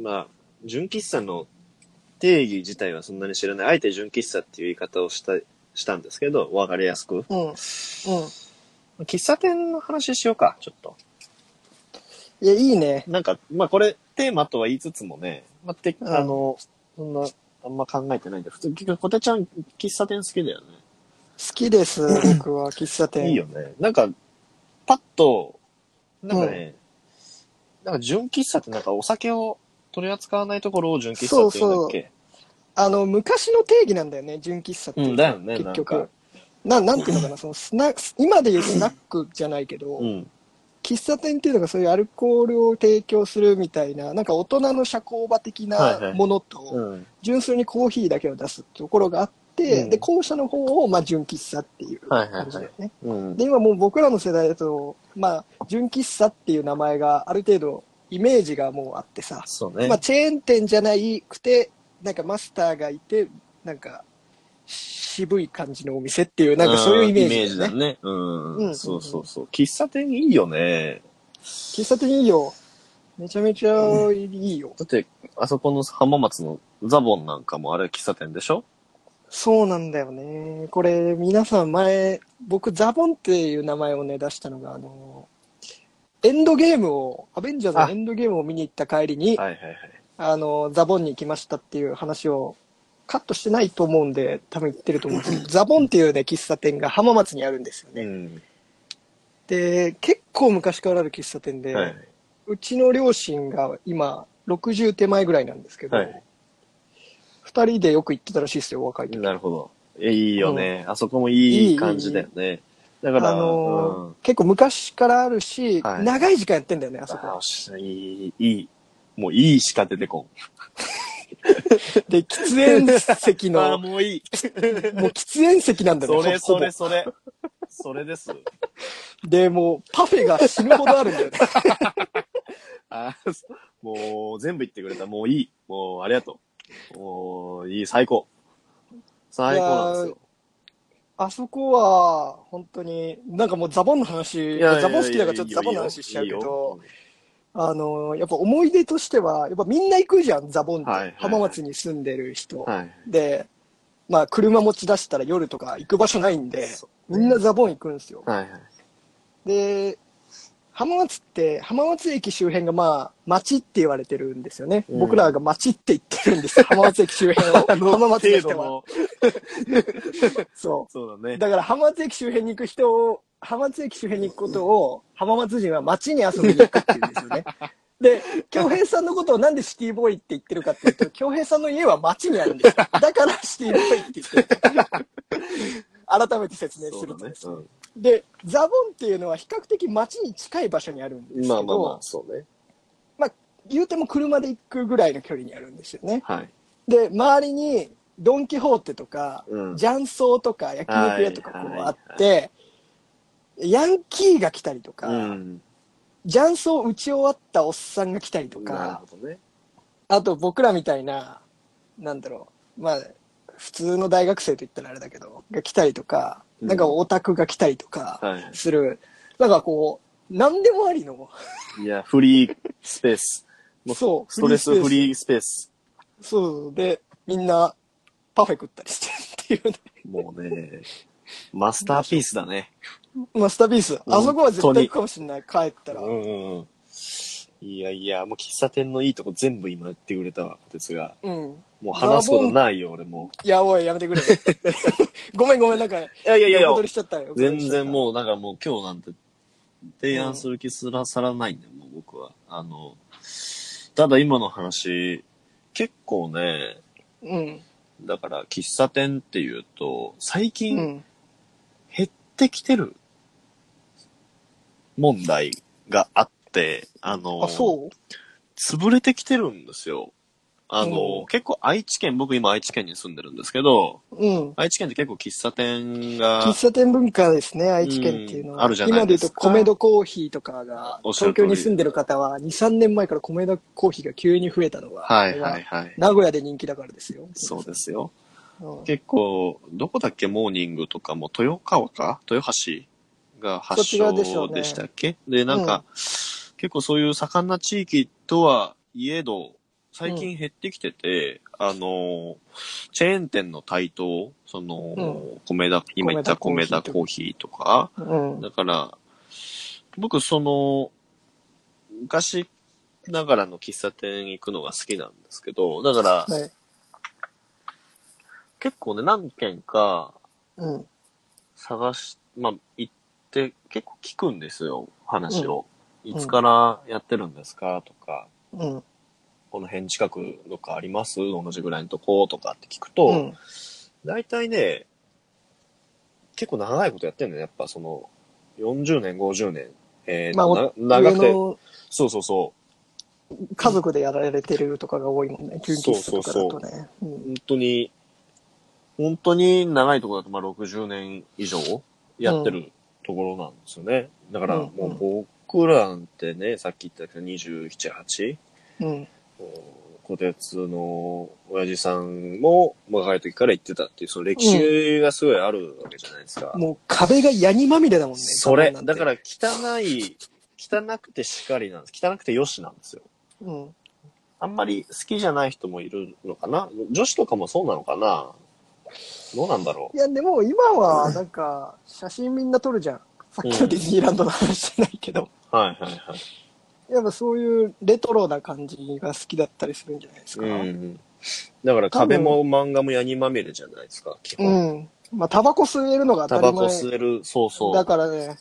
まあ、純喫茶の定義自体はそんなに知らない。あえて純喫茶っていう言い方をした、したんですけど、わかりやすく。うん。うん。喫茶店の話しようか、ちょっと。いや、いいね。なんか、まあこれ、テーマとは言いつつもね、まあ、て、うんあの、そんな、あんま考えてないんで、普通、結局、ポテちゃん、喫茶店好きだよね。好きです、僕は、喫茶店。いいよね。なんか、パッと、なんかね、なんか純喫茶ってなんかお酒を取り扱わないところを純喫茶って言うんだっけ？あの、昔の定義なんだよね、純喫茶って。うんだよね結なん局。な、なんていうのかな、そのスナ今でいうスナックじゃないけど、うん。喫茶店っていうのがそういうアルコールを提供するみたいな、なんか大人の社交場的ないものと、うん。純粋にコーヒーだけを出すところがあって、うんで、後者の方を、まあ、純喫茶っていう感じだよね。うん。で、今もう僕らの世代だと、まあ、純喫茶っていう名前がある程度、イメージがもうあってさ、そうね。まあ、チェーン店じゃないくて、なんかマスターがいて、なんか、渋い感じのお店っていう、なんかそういうイメージだよね。ね。うん。うんそうそうそう。喫茶店いいよね。喫茶店いいよ。めちゃめちゃいいよ。だって、あそこの浜松のザボンなんかもあれ喫茶店でしょ？そうなんだよね。これ、皆さん前、僕、ザボンっていう名前をね、出したのが、あの、エンドゲームを、アベンジャーズのエンドゲームを見に行った帰りに、はいはいはい。あの、ザボンに行きましたっていう話をカットしてないと思うんで、多分言ってると思うんですけど、ザボンっていうね、喫茶店が浜松にあるんですよね。うん。で、結構昔からある喫茶店で、はい。うちの両親が今、60手前ぐらいなんですけど、はい二人でよく行ってたらしいですよ、若い時。なるほど。えいいよね。あそこもいい感じだよね。だから、あのーうん結構昔からあるし、はい長い時間やってんだよね、あそこあ。しいい、いい。もういいしか出てこん。で、喫煙席の、もういい。もう喫煙席なんだね、それ、ほぼそれ、それ。それです。で、もうパフェが死ぬほどあるんだよね。あもう、全部言ってくれた。もういい。もう、ありがとう。もう、いい、最高。最高なんですよ。あそこは、本当に、なんかもうザボンの話、いやいやいやザボン好きだからちょっとザボンの話しちゃうけど、あの、やっぱ思い出としては、やっぱみんな行くじゃん、ザボンって。はいはいはい浜松に住んでる人。はい。で、まあ車持ち出したら夜とか行く場所ないんで、そみんなザボン行くんですよ。はいはい。で、浜松って、浜松駅周辺がまあ、町って言われてるんですよね。うん僕らが町って言ってるんです よ。浜松駅周辺を。浜松の人は。の。そそうだう。ね。だから浜松駅周辺に行く人を、浜松駅周辺に行くことを、浜松人は町に遊びに行くって言うんですよね。で、京平さんのことをなんでシティボーイって言ってるかっていうと、京平さんの家は町にあるんですよ。だからシティボーイって言ってる。改めて説明するとですね。で、ザボンっていうのは比較的町に近い場所にあるんですけど、まあまあまあ、そうね。言うても車で行くぐらいの距離にあるんですよね。はい。で、周りにドン・キホーテとか、うん雀荘とか焼肉屋とかこはいうあって、ヤンキーが来たりとか、うん。雀荘打ち終わったおっさんが来たりとなるか、ほどね。あと僕らみたいな、なんだろう、まあ、普通の大学生と言ったらあれだけど、が来たりとか、うんなんかオタクが来たりとかはい。する、なんかこう、何でもありの、いや、フリースペース。もそうストレスフフリリースペース。そうで、みんなパフェ食ったりしてるっていうね。もうね、マスターピースだね。マスターピース。あそこは絶対行くかもしれない。帰ったら。うんうんうん。いやいや、もう喫茶店のいいとこ全部今言ってくれたわ、こてつが。うん。もう話すことないよ、俺も。いや、おい、やめてくれ。ごめんごめん、なんか、いやいやいやいや横取りしちゃったよ。全然もう、なんかもう今日なんて提案する気すらさらないんだよ、もう僕は。あの、ただ今の話、結構ね、う。うん。だから喫茶店っていうと、最う近ん。減ってきてる問題があって、あの、あ、そう？潰れてきてるんですよ。あの、うん結構愛知県、僕今愛知県に住んでるんですけど、うん。愛知県って結構喫茶店が喫、茶店文化ですね、愛知県っていうのは。うんあるじゃないですか今で言うと、米戸コーヒーとかが、東京に住んでる方は、2、3年前から米戸コーヒーが急に増えたのは、はいはいはい。名古屋で人気だからですよ。そうですよ。うん結構、どこだっけモーニングとかも豊川か？豊橋が発祥うねでしたっけ？で、なんか、結構そういう盛んな地域とはいえど、最近減ってきてて、あの、チェーン店の台頭、その、う米田、今言った米米田田コーヒーとか、うん。だから、僕その、昔ながらの喫茶店行くのが好きなんですけど、だから、はい。結構ね、何軒かうん。探し、まあ、行って結構聞くんですよ、話を。んいつからやってるんですか？とか、うん。この辺近くどっかあります？同じぐらいのとことかって聞くと、うん。大体ね、結構長いことやってんのよ。やっぱその、40年、50年。えーまあ、長くて、そうそうそ家族でやられてるとかが多いもんね。純喫茶とかだとね。うう。ん本当に、本当に長いところだとまあ60年以上やってるところなんですよね。だからうんもう僕らなんてね、さっき言ったけど27、8? うん。小鉄の親父さんも若い時から行ってたっていう、その歴史がすごいあるわけじゃないですか。もう壁がヤニまみれだもんね。それ、だから汚い、汚くてしかりなんです。汚くてよしなんですよ。うん。あんまり好きじゃない人もいるのかな？女子とかもそうなのかな？どうなんだろいや、でも今は、なんか、写真みんな撮るじゃん。さっきのディズニーランドの話じゃないけど。うはいはいはい。やっぱそういうレトロな感じが好きだったりするんじゃないですか。うん。だから壁も漫画もヤニまみれじゃないですか、基う本。ん。まあ、タバコ吸えるのが当タバたり前。コ吸える、そうそう。だからね、だ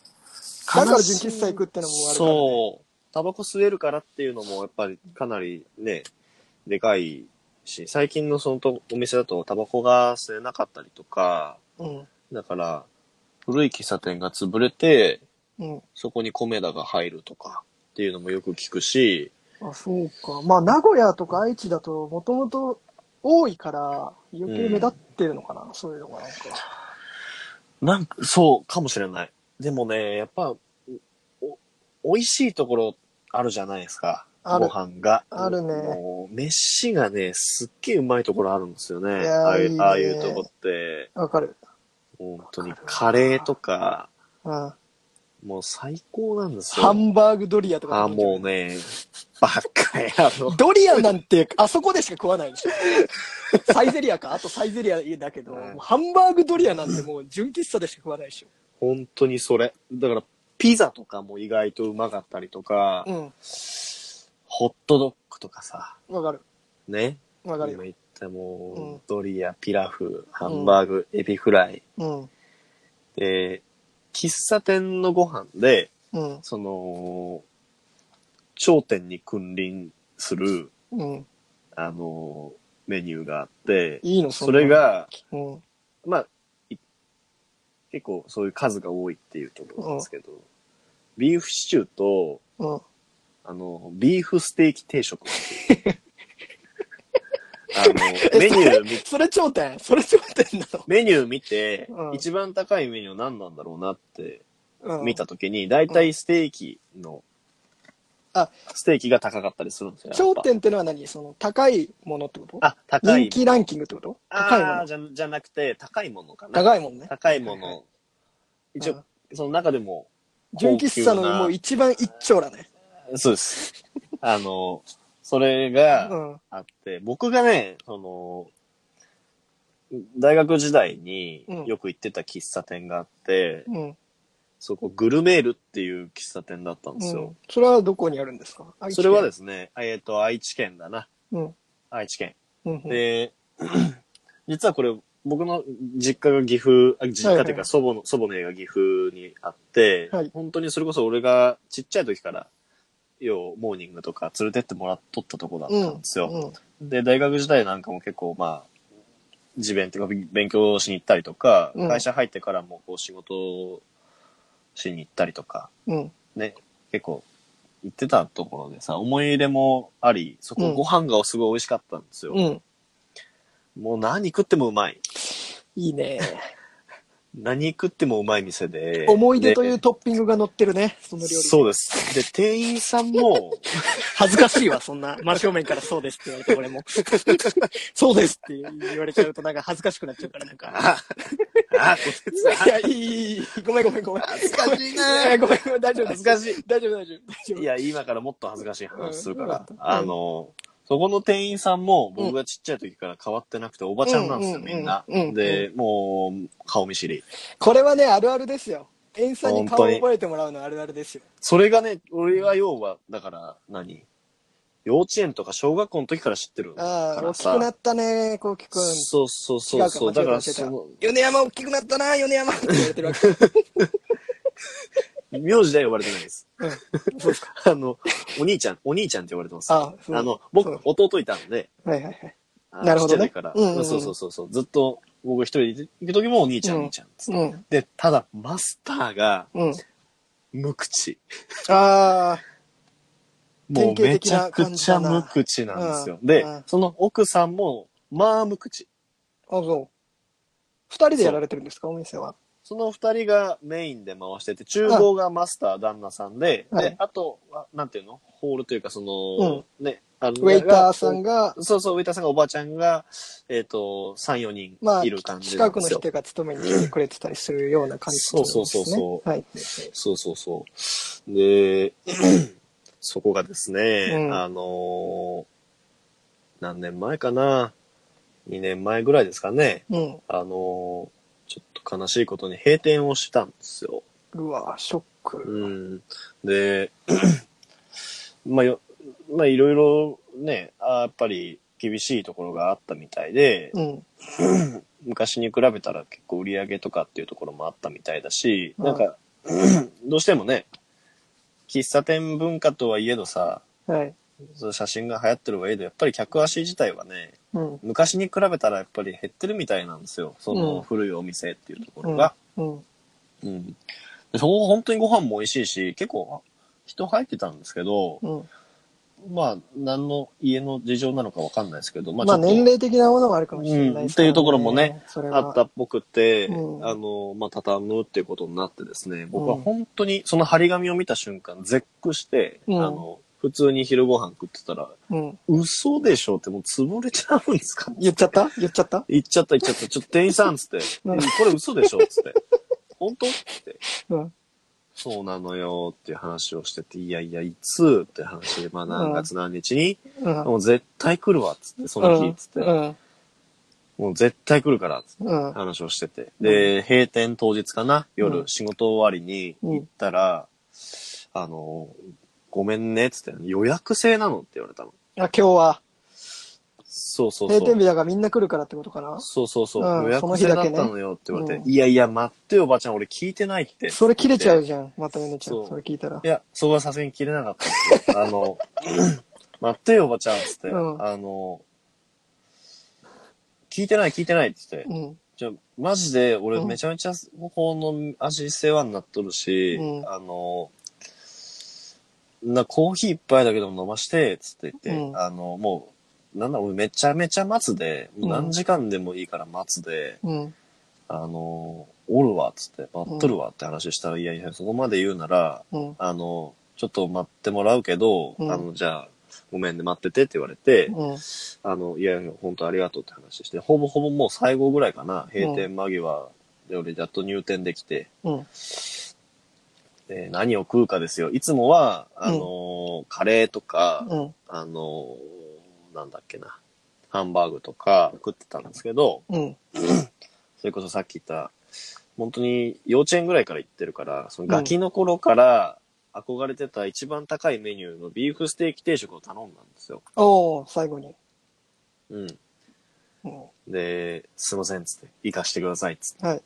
から純喫茶行くってのもあるから、ね。そう。タバコ吸えるからっていうのもやっぱりかなりね、でかいし、最近のそのとお店だとタバコが吸えなかったりとか、うん。だから古い喫茶店が潰れて、うん。そこに米田が入るとかっていうのもよく聞くし、あ、そうか。まあ、名古屋とか愛知だと、もともと多いから、余計目立ってるのかな、そういうのがなんか。なんか、そうかもしれない。でもね、やっぱ、お、美味しいところあるじゃないですか。ご飯が。あるねもう、飯がね、すっげえうまいところあるんですよね。ああいう、いいねああいうとこって。わかる。本当に、カレーとか、うん。もう最高なんですよ。ハンバーグドリアとか。あ、もうね、バカやろ。ドリアなんて、あそこでしか食わないでしょ。サイゼリアか？あとサイゼリアだけど、はいもうハンバーグドリアなんてもう純喫茶でしか食わないでしょ。本当にそれ。だから、ピザとかも意外とうまかったりとか、うん。ホットドッグとかさ、わかる。ね？わかるよ今。言ったもう、うんドリア、ピラフ、ハンバーグ、エビフライ。うん。で、喫茶店のご飯で、うん。その、頂点に君臨する、うん。あの、メニューがあって、いいのそれ、が、うん。まあ、い結構そういう数が多いっていうところなんですけど、ビーフシチューと、うん。あの、ビーフステーキ定食っていう。あの、メニュー見、それ頂点？それ頂点なメニュー見て、うん一番高いメニュー何なんだろうなってのうん。見たときに、だいたいステーキの、あステーキが高かったりするんですよ。やっぱ頂点ってのは何？その、高いものってこと？あ、高い人。気ランキングってこと？高いものあーじゃ、じゃなくて、高いものかな。高いものね。高いもの。一うん応、その中でも、純喫茶のもう一番一丁だね。そうです。あの、それがうん。あって、僕がね、その、大学時代にうんよく行ってた喫茶店があって、うん。そこグルメールっていう喫茶店だったんですようん。。それはどこにあるんですか？それはですすね、えっ、と、愛知県だな。うん。愛知県。で、実はこれ、僕の実家が岐阜、あ実家っていうはいはいか祖母の、祖母の家が岐阜にあって、はい本当にそれこそ俺がちっちゃい時から、要、モーニングとか連れてってもらっとったとこだったんですよ。うん。で、大学時代なんかも結構まあ、自勉っていうか勉強しに行ったりとか、うん会社入ってからもこう仕事しに行ったりとか、うん。ね、結構行ってたところでさ、思い入れもあり、そこうんご飯がすごい美味しかったんですよ。うん。もう何食ってもうまい。いいね。何食ってもうまい店で。思い出というでトッピングが乗ってるね、その料理。そうです。で、店員さんも、恥ずかしいわ、そんな。真正面からそうですって言われて、俺も。そうですって言われちゃうと、なんか恥ずかしくなっちゃうから、なんか。あ、あ、いや、いい、いい。ごめん、ごめん、ごめん。恥ずかしいなやごめん、ごめん、大丈夫恥ずかしい。大丈夫、大丈夫。いや、今からもっと恥ずかしい話するから。うんあの、そこの店員さんも僕がちっちゃい時から変わってなくて、おばちゃんなんですよ、うんみんな。で、もう、顔見知り。これはね、あるあるですよ。演さんに顔を覚えてもらうのはあるあるですよ。それがね、俺は要は、だから何、幼稚園とか小学校の時から知ってるかああ。大きくなったね、こうきくん。そうそうそうそう。だから米山大きくなったな、米山って言われてるわけ。名字では呼ばれてないです。うん。そうですか。あの、お兄ちゃん、お兄ちゃんって言われてます。ああの、そ僕う、弟いたんで、はいはいはい。なるほどねちっちゃい時から、うんうんうんそうそうそうそう、ずっと僕一人で行く時もお兄ちゃん、うんお兄ちゃん。で、ただ、マスターがうん。無口。ああ、もうめちゃくちゃ無口なんですよ。うんでうん、その奥さんも、まあ無口。あ、そう。二人でやられてるんですか、お店は。その二人がメインで回してて、厨房がマスター、旦那さんで、はいで、あとは、なんていうの？ホールというか、その、ね、あのウェイターさんが、そうそう、ウェイターさんがおばあちゃんが、えっ、と、3、4人まあ、いる感じなんですよ。近くの人が勤めに来てくれてたりするような感じですね。そうそうそうそうはい。そうそうそう。で、そこがですね、うんあのー何年前かな ?2 年前ぐらいですかね。うん。あのーちょっと悲しいことに閉店をしたんですよ。うわ、ショック。うん。で、まあよ、まあいろいろね、あやっぱり厳しいところがあったみたいで、うん。昔に比べたら結構売り上げとかっていうところもあったみたいだし、うんなんか、どうしてもね、喫茶店文化とはいえどさ、はい。その写真が流行ってるはいえど、やっぱり客足自体はね、うん。昔に比べたらやっぱり減ってるみたいなんですよ。そうのん古いお店っていうところが。うん。うん。でそこ本当にご飯も美味しいし、結構人入ってたんですけど、うん。まあ、何の家の事情なのかわかんないですけど、ままあ、年齢的なものもあるかもしれないですうんっていうところもね、それはあったっぽくて、うんあの、まあ、畳むっていうことになってですね、僕はうん本当にその張り紙を見た瞬間、絶句して、うんあの、普通に昼ご飯食ってたら、うん。嘘でしょってもう潰れちゃうんですか？言っちゃった？言っちゃった？言っちゃった言っちゃった。ちょっと店員さんっつって、うんうんこれ嘘でしょっつって。本当？って。うん。そうなのよっていう話をしてて、いやいや、いつ？って話で、まあ何月何日に、うん。もう絶対来るわっつって、その日っつって。うん。もう絶対来るから、つってうん。話をしてて。で、閉店当日かな？夜、うん仕事終わりに行ったら、あの、ごめんね、つって、予約制なのって言われたの。あ、今日は、そうそうそう。閉店日だからみんな来るからってことかなそうそうそう。うん予約制だったのよって言われて、うんいやいや、待ってよ、おばちゃん、俺聞いてないって。それ切れちゃうじゃん。まためねちゃ。そうんそれ聞いたらい。や、そこはさすがに切れなかったんですよ。あの、待ってよ、おばちゃん、つって。うんあの、聞いてない、聞いてない、つって。うん。じゃあ、マジで、俺うんめちゃめちゃ、この味世話になっとるし、うんあの、な、コーヒー一杯だけでも飲まして、つって言って、うんあの、もう、なんだ、俺めちゃめちゃ待つで、何時間でもいいから待つで、うん。あの、おるわ、つって、待っとるわって話したら、いやいや、そこまで言うなら、うん。あの、ちょっと待ってもらうけど、うんあの、じゃあ、ごめんね、待っててって言われて、うん。あの、いやいや、本当ありがとうって話して、ほぼほぼもう最後ぐらいかな、閉店間際で俺やっと入店できて、うん。で何を食うかですよ。いつもは、あのーカレーとか、うん。あのーなんだっけな、ハンバーグとか食ってたんですけど、うん。それこそさっき言った、本当に幼稚園ぐらいから行ってるから、そのガキの頃から憧れてた一番高いメニューのビーフステーキ定食を頼んだんですよ。おー、最後に。うん。うん。で、すいません、つって、行かしてください、つって。はい。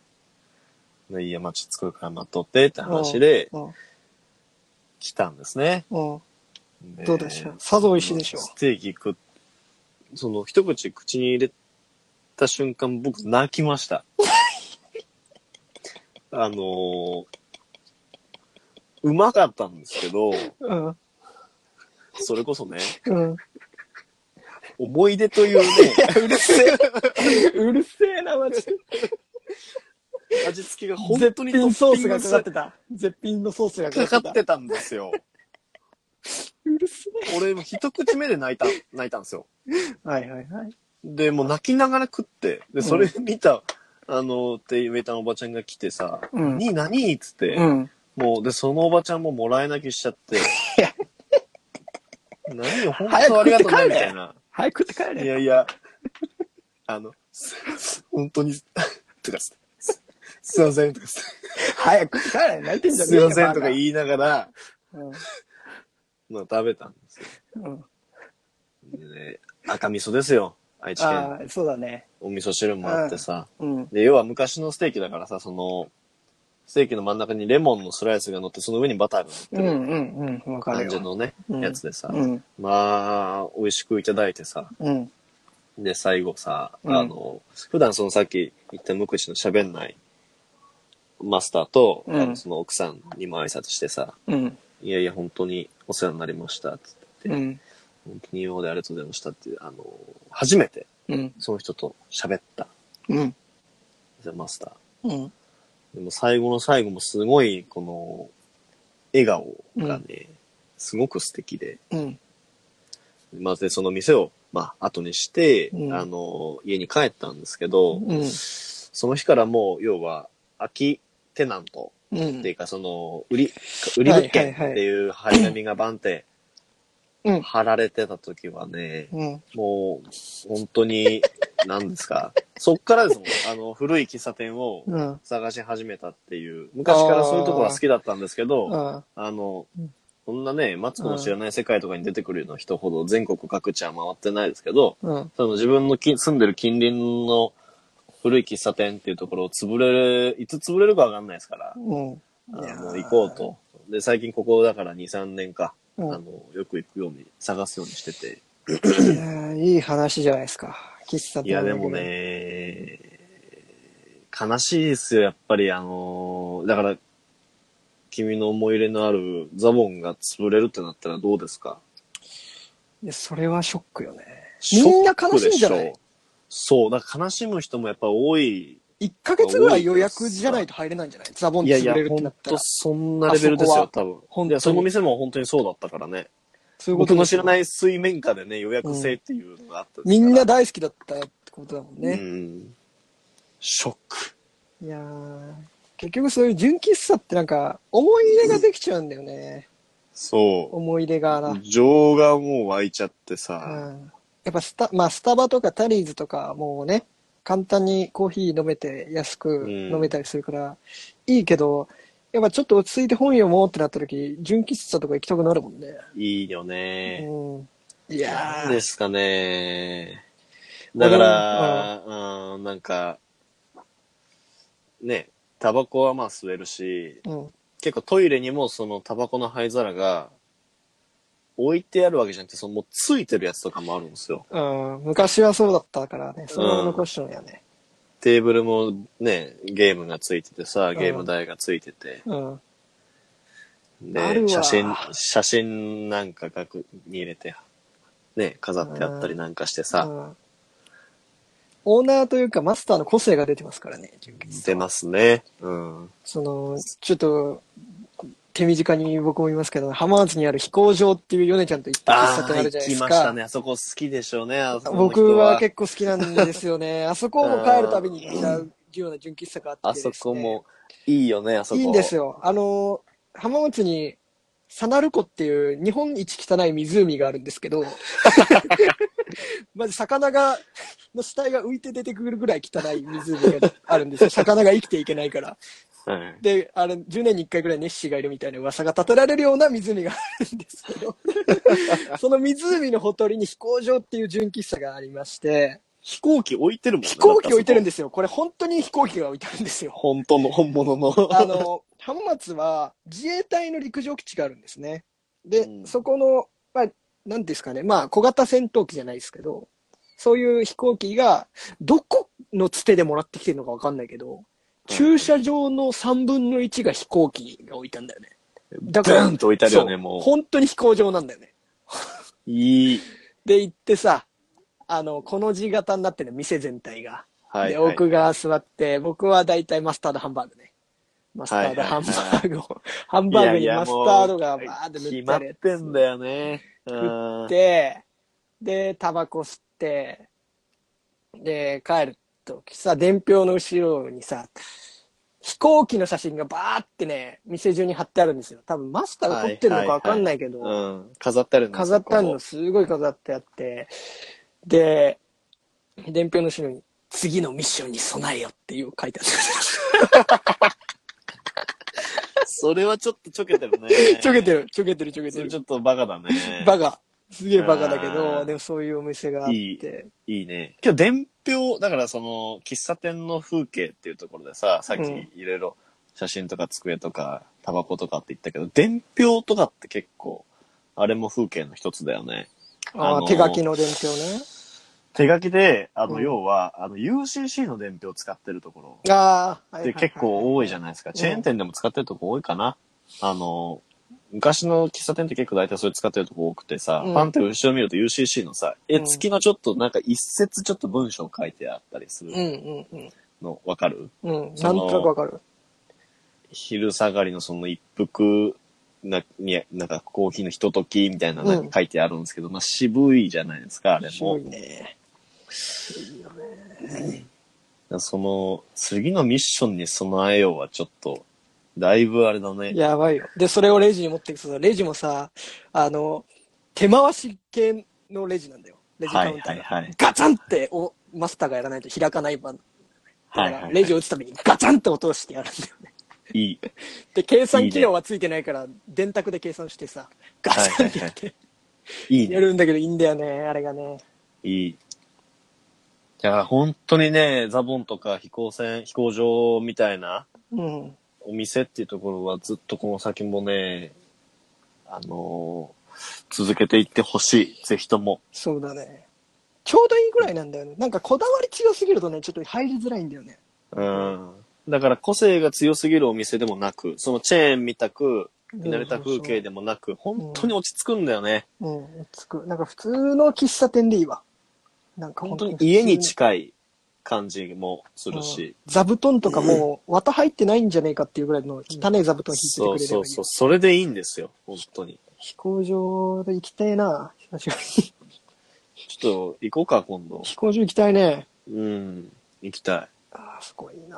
で、いや、まあ、ちょっと作るから待っとってって話でうん。来たんですね。うん。でどうでしたさぞ美味しいでしょうステーキ食っ、その一口口に入れた瞬間、僕泣きました。あのーうまかったんですけど、うん。それこそね、うん。思い出というね、うるせえ。うるせえな、マジで。味付けが本絶当に品ソースがかかかってた。絶品のソースがかかってた。かってたんですよ。うるせ俺も一口目で泣いた、泣いたんですよ。え。はいはいはい。で、もう泣きながら食って、で、それ見た、あの、ってウェイターのおばちゃんが来てさ、うんに、何？っつって、うん。もう、で、そのおばちゃんももらい泣きしちゃって、や何？よ、本当ありがとうね、みたいな。早く食って帰いれ。やいや、あの、す本当に、とかす、すすいません、とかす、早く帰れ。泣いてんじゃねすえよいません、とかバ言いながら、カうんまあ、食べたんですよ。うん。で赤味噌ですよ、愛知県。ああ、そうだね。お味噌汁もあってさ。うん。で、要は昔のステーキだからさ、その、ステーキの真ん中にレモンのスライスが乗って、その上にバターが乗ってるうんうんうん。わかるよ。感じのね、うんやつでさ、うん。まあ、美味しくいただいてさ、うん。で、最後さ、うんあの、普段そのさっき言った無口の喋んないマスターと、うんあのその奥さんにも挨拶してさ、うん。いやいや、本当にお世話になりました、つって、うん。本当に今までありがとうございましたって、あの、初めてうん。その人と喋った、うん。マスタうん。ー。でも最後の最後もすごい、この、笑顔がね、すごく素敵で、うん。まずでその店を、まあ、後にして、うんあの、家に帰ったんですけど、うん。その日からもう、要は、空きテナントうんっていうか、その、売り、売り物件っていう張り紙がバンってうん。貼られてた時はね、うん。もう、本当に、何ですか。そっからですもん。あの、古い喫茶店をうん。探し始めたっていう。昔からそういうところは好きだったんですけど、ああのうん、そんなね、マツコの知らない世界とかに出てくるような人ほど全国各地は回ってないですけど、うん。その自分のき住んでる近隣の古い喫茶店っていうところを潰れる、いつ潰れるかわかんないですから、うん。あいやーの行こうと。で、最近ここだから2、3年か、うんあの、よく行くように探すようにしてて。いやーいい話じゃないですか。喫茶店いや、でも。ね、悲しいですよ、やっぱり、あのーだから、君の思い入れのあるザボンが潰れるってなったらどうですか？いや、それはショックよね。みんな悲しいんじゃない？そう、だから悲しむ人もやっぱ多い。1ヶ月ぐらい予約じゃないと入れないんじゃない？ザボンいやいや潰れる、ってほなんったら。とそんなレベルですよ、多分。本当にその店も本当にそうだったからね。そういう僕の知らない水面下でね、予約制っていうのがあったみんなだ大好きだったってことだもんうね。ん。ショック。いやー結局そういう純喫茶ってなんか、思い入れができちゃうんだよね。そ思い入れがな。う。情がもう湧いちゃってうさ。んやっぱスタ、まあスタバとかタリーズとかもうね、簡単にコーヒー飲めて安くうん飲めたりするから、いいけど、やっぱちょっと落ち着いて本読もうってなった時、純喫茶とか行きたくなるもんね。いいよね。うん。いやーですかね。だから、うん、なんか、ね、タバコはまあ吸えるし、うん。結構トイレにもそのタバコの灰皿が置いてあるわけじゃなくて、そのもうついてるやつとかもあるんですよ。うん。昔はそうだったからね、それを残したのやね。テーブルもね、ゲームがついててさ、ゲーム台がついてて。うん。あるで、わ写真、写真なんか額に入れて、ね、飾ってあったりなんかしてさ、うんオーナーというかマスターの個性が出てますからね、純喫茶出ますね。うん。その、ちょっと、手短に僕も言いますけど、浜松にある飛行場っていうヨネちゃんと行った喫ああ、茶店あるじゃ行ないですか。きましたね。あそこ好きでしょうね。僕は結構好きなんですよね。あそこも帰るたびに行っちゃうような純喫茶があってねそこもいいよね、あそこ。いいんですよ。あの、浜松に、サナル湖っていう日本一汚い湖があるんですけど、まず魚が、の死体が浮いて出てくるぐらい汚い湖があるんですよ。魚が生きていけないから。はい。で、あれ、10年に1回ぐらいネッシーがいるみたいな噂が立てられるような湖があるんですけど、その湖のほとりに飛行場っていう純喫茶がありまして、飛行機置いてるもんね。飛行機置いてるんでですよ。これ本当に飛行機が置いてあるんですよ。本当の、本物の。あの、浜松は自衛隊の陸上基地があるんですね。で、うんそこの、まあ、なんですかね、まあ、小型戦闘機じゃないですけど、そういう飛行機が、どこのつてでもらってきてるのかわかんないけど、駐車場の3分の1が飛行機が置いたんだよね。だドーンと置いてあるよね、そうも本当に飛行場なんだよね。う。いい。で、行ってさ、あの、この字型になってる店全体が。はい。で、はい奥が座って、僕は大体マスタードハンバーグね。マスタードハンバーグを、ハンバーグにマスタードがバーって塗って決まってんだよね。うん。で、で、タバコ吸って、で、帰るときさ、伝票の後ろにさ、飛行機の写真がバーってね、店中に貼ってあるんですよ。多分マスターが撮ってるのかわかんないけど、うん。飾ってあるんです飾ってあるのこすごい飾ってあって、で、伝票の後ろに、次のミッションに備えよっていう書いてあるそれはちょっとちょけてるね。よ。ちょけてる、ちょけてる、ちょけてるち。ょっとバカだね。バカ。すげえバカだけあど、ーでもそういうお店があっいいて。いいね。今日伝票、だからその、喫茶店の風景っていうところでさ、さっきうんいろいろ写真とか机とか、タバコとかって言ったけど、伝票とかって結構、あれも風景の一つだよね。あーあ手書きの伝票ね。手書きで、あの、うん要は、あの、UCC の伝票を使ってるところああ、はいで結構多いじゃないですか。チェーン店でも使ってるとこ多いかな。あの、昔の喫茶店って結構大体それ使ってるとこ多くてさ、うんパンって後ろ見ると UCC のさ、絵うん付きのちょっとなんか一節ちょっと文章書いてあったりするうんうんうん。のわかる？うん、そのなんとなくわかる。昼下がりのその一服な、になんかコーヒーのひとときみたいななんか書いてあるんですけど、まあ渋いじゃないですか、あれも。すごいね。その、次のミッションに備えようはちょっと、だいぶあれだね。やばいよ。で、それをレジに持っていくとさ、レジもさ、あの、手回し系のレジなんだよ。レジカウンターが。はいはいはいガチャンっておマスターがやらないと開かない番。だから。レジを打つたびにガチャンって落としてやるんだよね。いい。で、計算機能はついてないから、電卓で計算してさ、ガチャンってやって、いいね。やるんだけどいいんだよね、あれがね。いい。いや、本当にね、ザボンとか飛行船、飛行場みたいなうん。お店っていうところはずっとこの先もね、あのー続けていってほしい。ぜひとも。そうだね。ちょうどいいぐらいなんだよね。なんかこだわり強すぎるとね、ちょっと入りづらいんだよね。うん。だから個性が強すぎるお店でもなく、そのチェーンみたく、見慣れた風景でもなく、本当に落ち着くんだよね。うん、つく。なんか普通の喫茶店でいいわ。なんか本当に家に近い感じもするし。座布団とかもう、綿入ってないんじゃねえかっていうぐらいの汚い座布団引いてそうくれればいいよ。そうそう。それでいいんですよ。本当に。飛行場で行きたいな。久しぶりにちょっと行こうか、今度。飛行場行きたいね。うん。行きたい。ああ、すごいな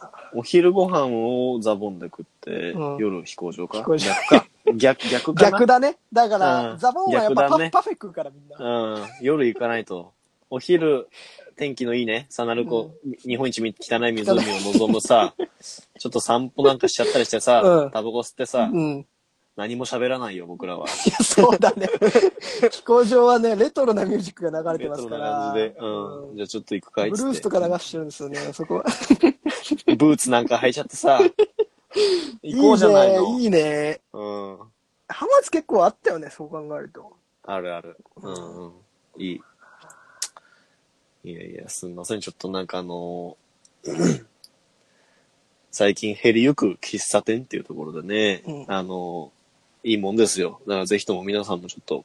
また。お昼ご飯をザボンで食って、うん夜飛行場か？飛行場逆か？逆、逆かな？逆だね。だから、うんザボンはやっぱパ,、ねパフェ食うからみんな。うん。夜行かないと。お昼天気のいいね、サナルコ、日本一汚い湖を望むさ、ちょっと散歩なんかしちゃったりしてさ、うんタバコ吸ってさ、うん。何も喋らないよ、僕らは。いや、そうだね。飛行場はね、レトロなミュージックが流れてレトロなますから。感じで、うん。じゃあちょっと行くかいっつってブルースと。か流してるんですよね、そこは。ブーツなんか履いちゃってさ、いい行こうじゃないの。ね、いいね。うん。ハマツ結構あったよね、そう考えると。あるある。うんうん。いい。いやいや、すんません。ちょっとなんかあのー 最近減りゆく喫茶店っていうところでね、うんあのーいいもんですよ。だからぜひとも皆さんもちょっと、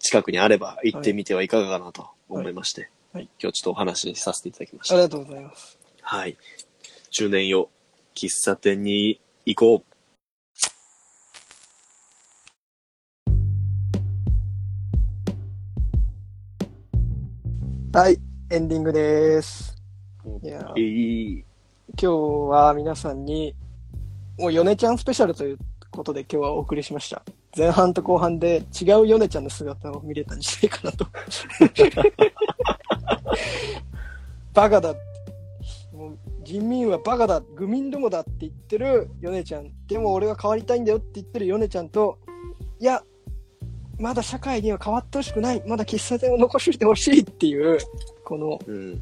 近くにあれば行ってみてはいかがかなと思いまして、はいはい今日ちょっとお話しさせていただきました。ありがとうございます。はい。中年よ、喫茶店に行こう。はい、エンディングです。いやいい。今日は皆さんに、もうヨネちゃんスペシャルということで今日はお送りしました。前半と後半で違うヨネちゃんの姿を見れたんじゃないかなと。バカだ。人民はバカだ、愚民どもだって言ってるヨネちゃん。でも俺は変わりたいんだよって言ってるヨネちゃんと、いや、まだ社会には変わってほしくない。まだ喫茶店を残してほしいっていう、このうん。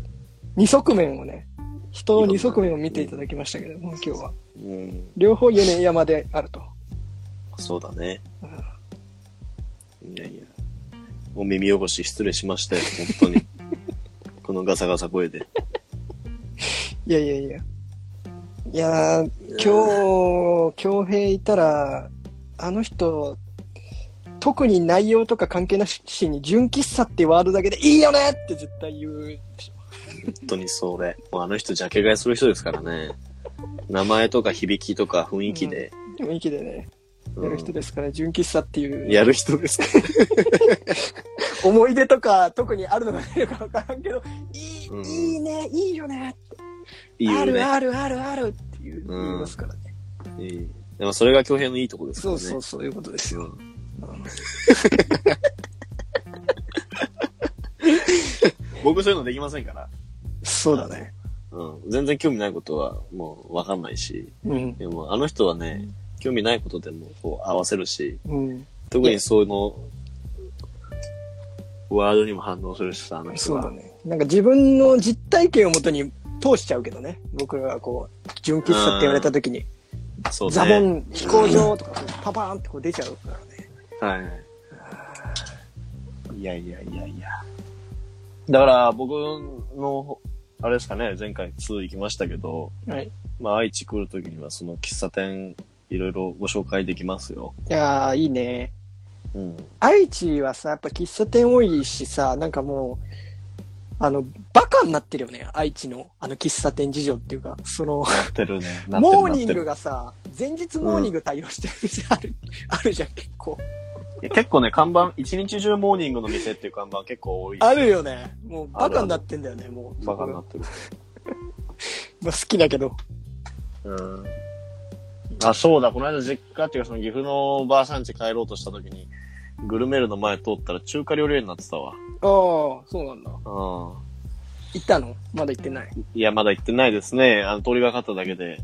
二側面をね、人の二側面を見ていただきましたけども、今日は。うん。両方米山であると。そうだね。いやいや。お耳汚し失礼しましたよ、本当に。このガサガサ声で。いやいやいや。いやー、今日、京平いたら、あの人、特に内容とか関係なしに、純喫茶ってワードだけでいいよねって絶対言うでしょ。本当にそれ。もうあの人、ジャケ買いする人ですからね。名前とか響きとか雰囲気で。雰囲気でね、うんやる人ですから、純喫茶っていう。やる人ですか 思い出とか特にあるのかないのか分からんけど、いい、うんいいね、いいよねいいよね。あるあるあるあるっていう、うん言いますからね。でもそれが京平のいいとこですからね。そうそう、そういうことですよ。僕そういうのできませんから。そうだね。うん。全然興味ないことはもうわかんないし。うん。でもあの人はね、興味ないことでもこう合わせるし、うん。特にそういうの、ワードにも反応するしさ、あの人は。そうだね。なんか自分の実体験をもとに通しちゃうけどね。僕らがこう、純喫茶って言われた時に、そうね。ザボン飛行場とかパパーンってこう出ちゃうからね。はい。いやいやいやいや。だから僕の、あれですかね、前回2行きましたけど、はい。まあ愛知来るときにはその喫茶店いろいろご紹介できますよ。いやー、いいね。うん。愛知はさ、やっぱ喫茶店多いしさ、なんかもう、あの、バカになってるよね。愛知の、あの喫茶店事情っていうか、その、なってるね。なってるモーニングがさ、前日モーニング対応してる店ある、あるじゃん、結構。いや結構ね、看板、一日中モーニングの店っていう看板結構多い。あるよね。もうバカになってんだよね、もう。バカになってる。まあ、好きだけど。うん。あ、そうだ、この間実家っていうかその岐阜のばあさん家帰ろうとした時に、グルメルの前通ったら中華料理屋になってたわ。ああ、そうなんだ。うん。行ったの？まだ行ってない。いや、まだ行ってないですね。あの、通りがかっただけで。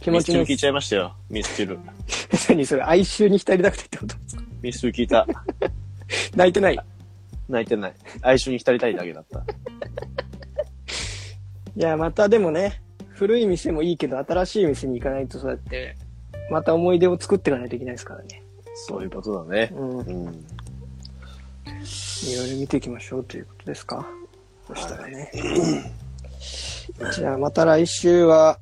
気持ミスチル聞いちゃいましたよ。ミスチル。何それ、哀愁に浸りたくてってことミスチル聞いた。泣いてない？泣いてない。哀愁に浸りたいだけだった。いや、またでもね、古い店もいいけど、新しい店に行かないとそうやって、また思い出を作っていかないといけないですからね。そういうことだね。うん。うん。いろいろ見ていきましょうということですか？そしたらね。じゃあまた来週は、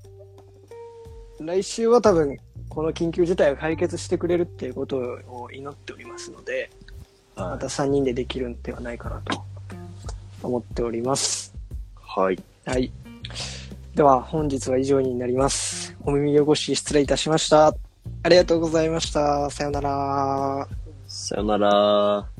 来週は多分、この緊急事態を解決してくれるっていうことを祈っておりますので、また3人でできるんではないかなと思っております。はい。はい。では本日は以上になります。お耳汚し失礼いたしました。ありがとうございました。さようなら。さよなら。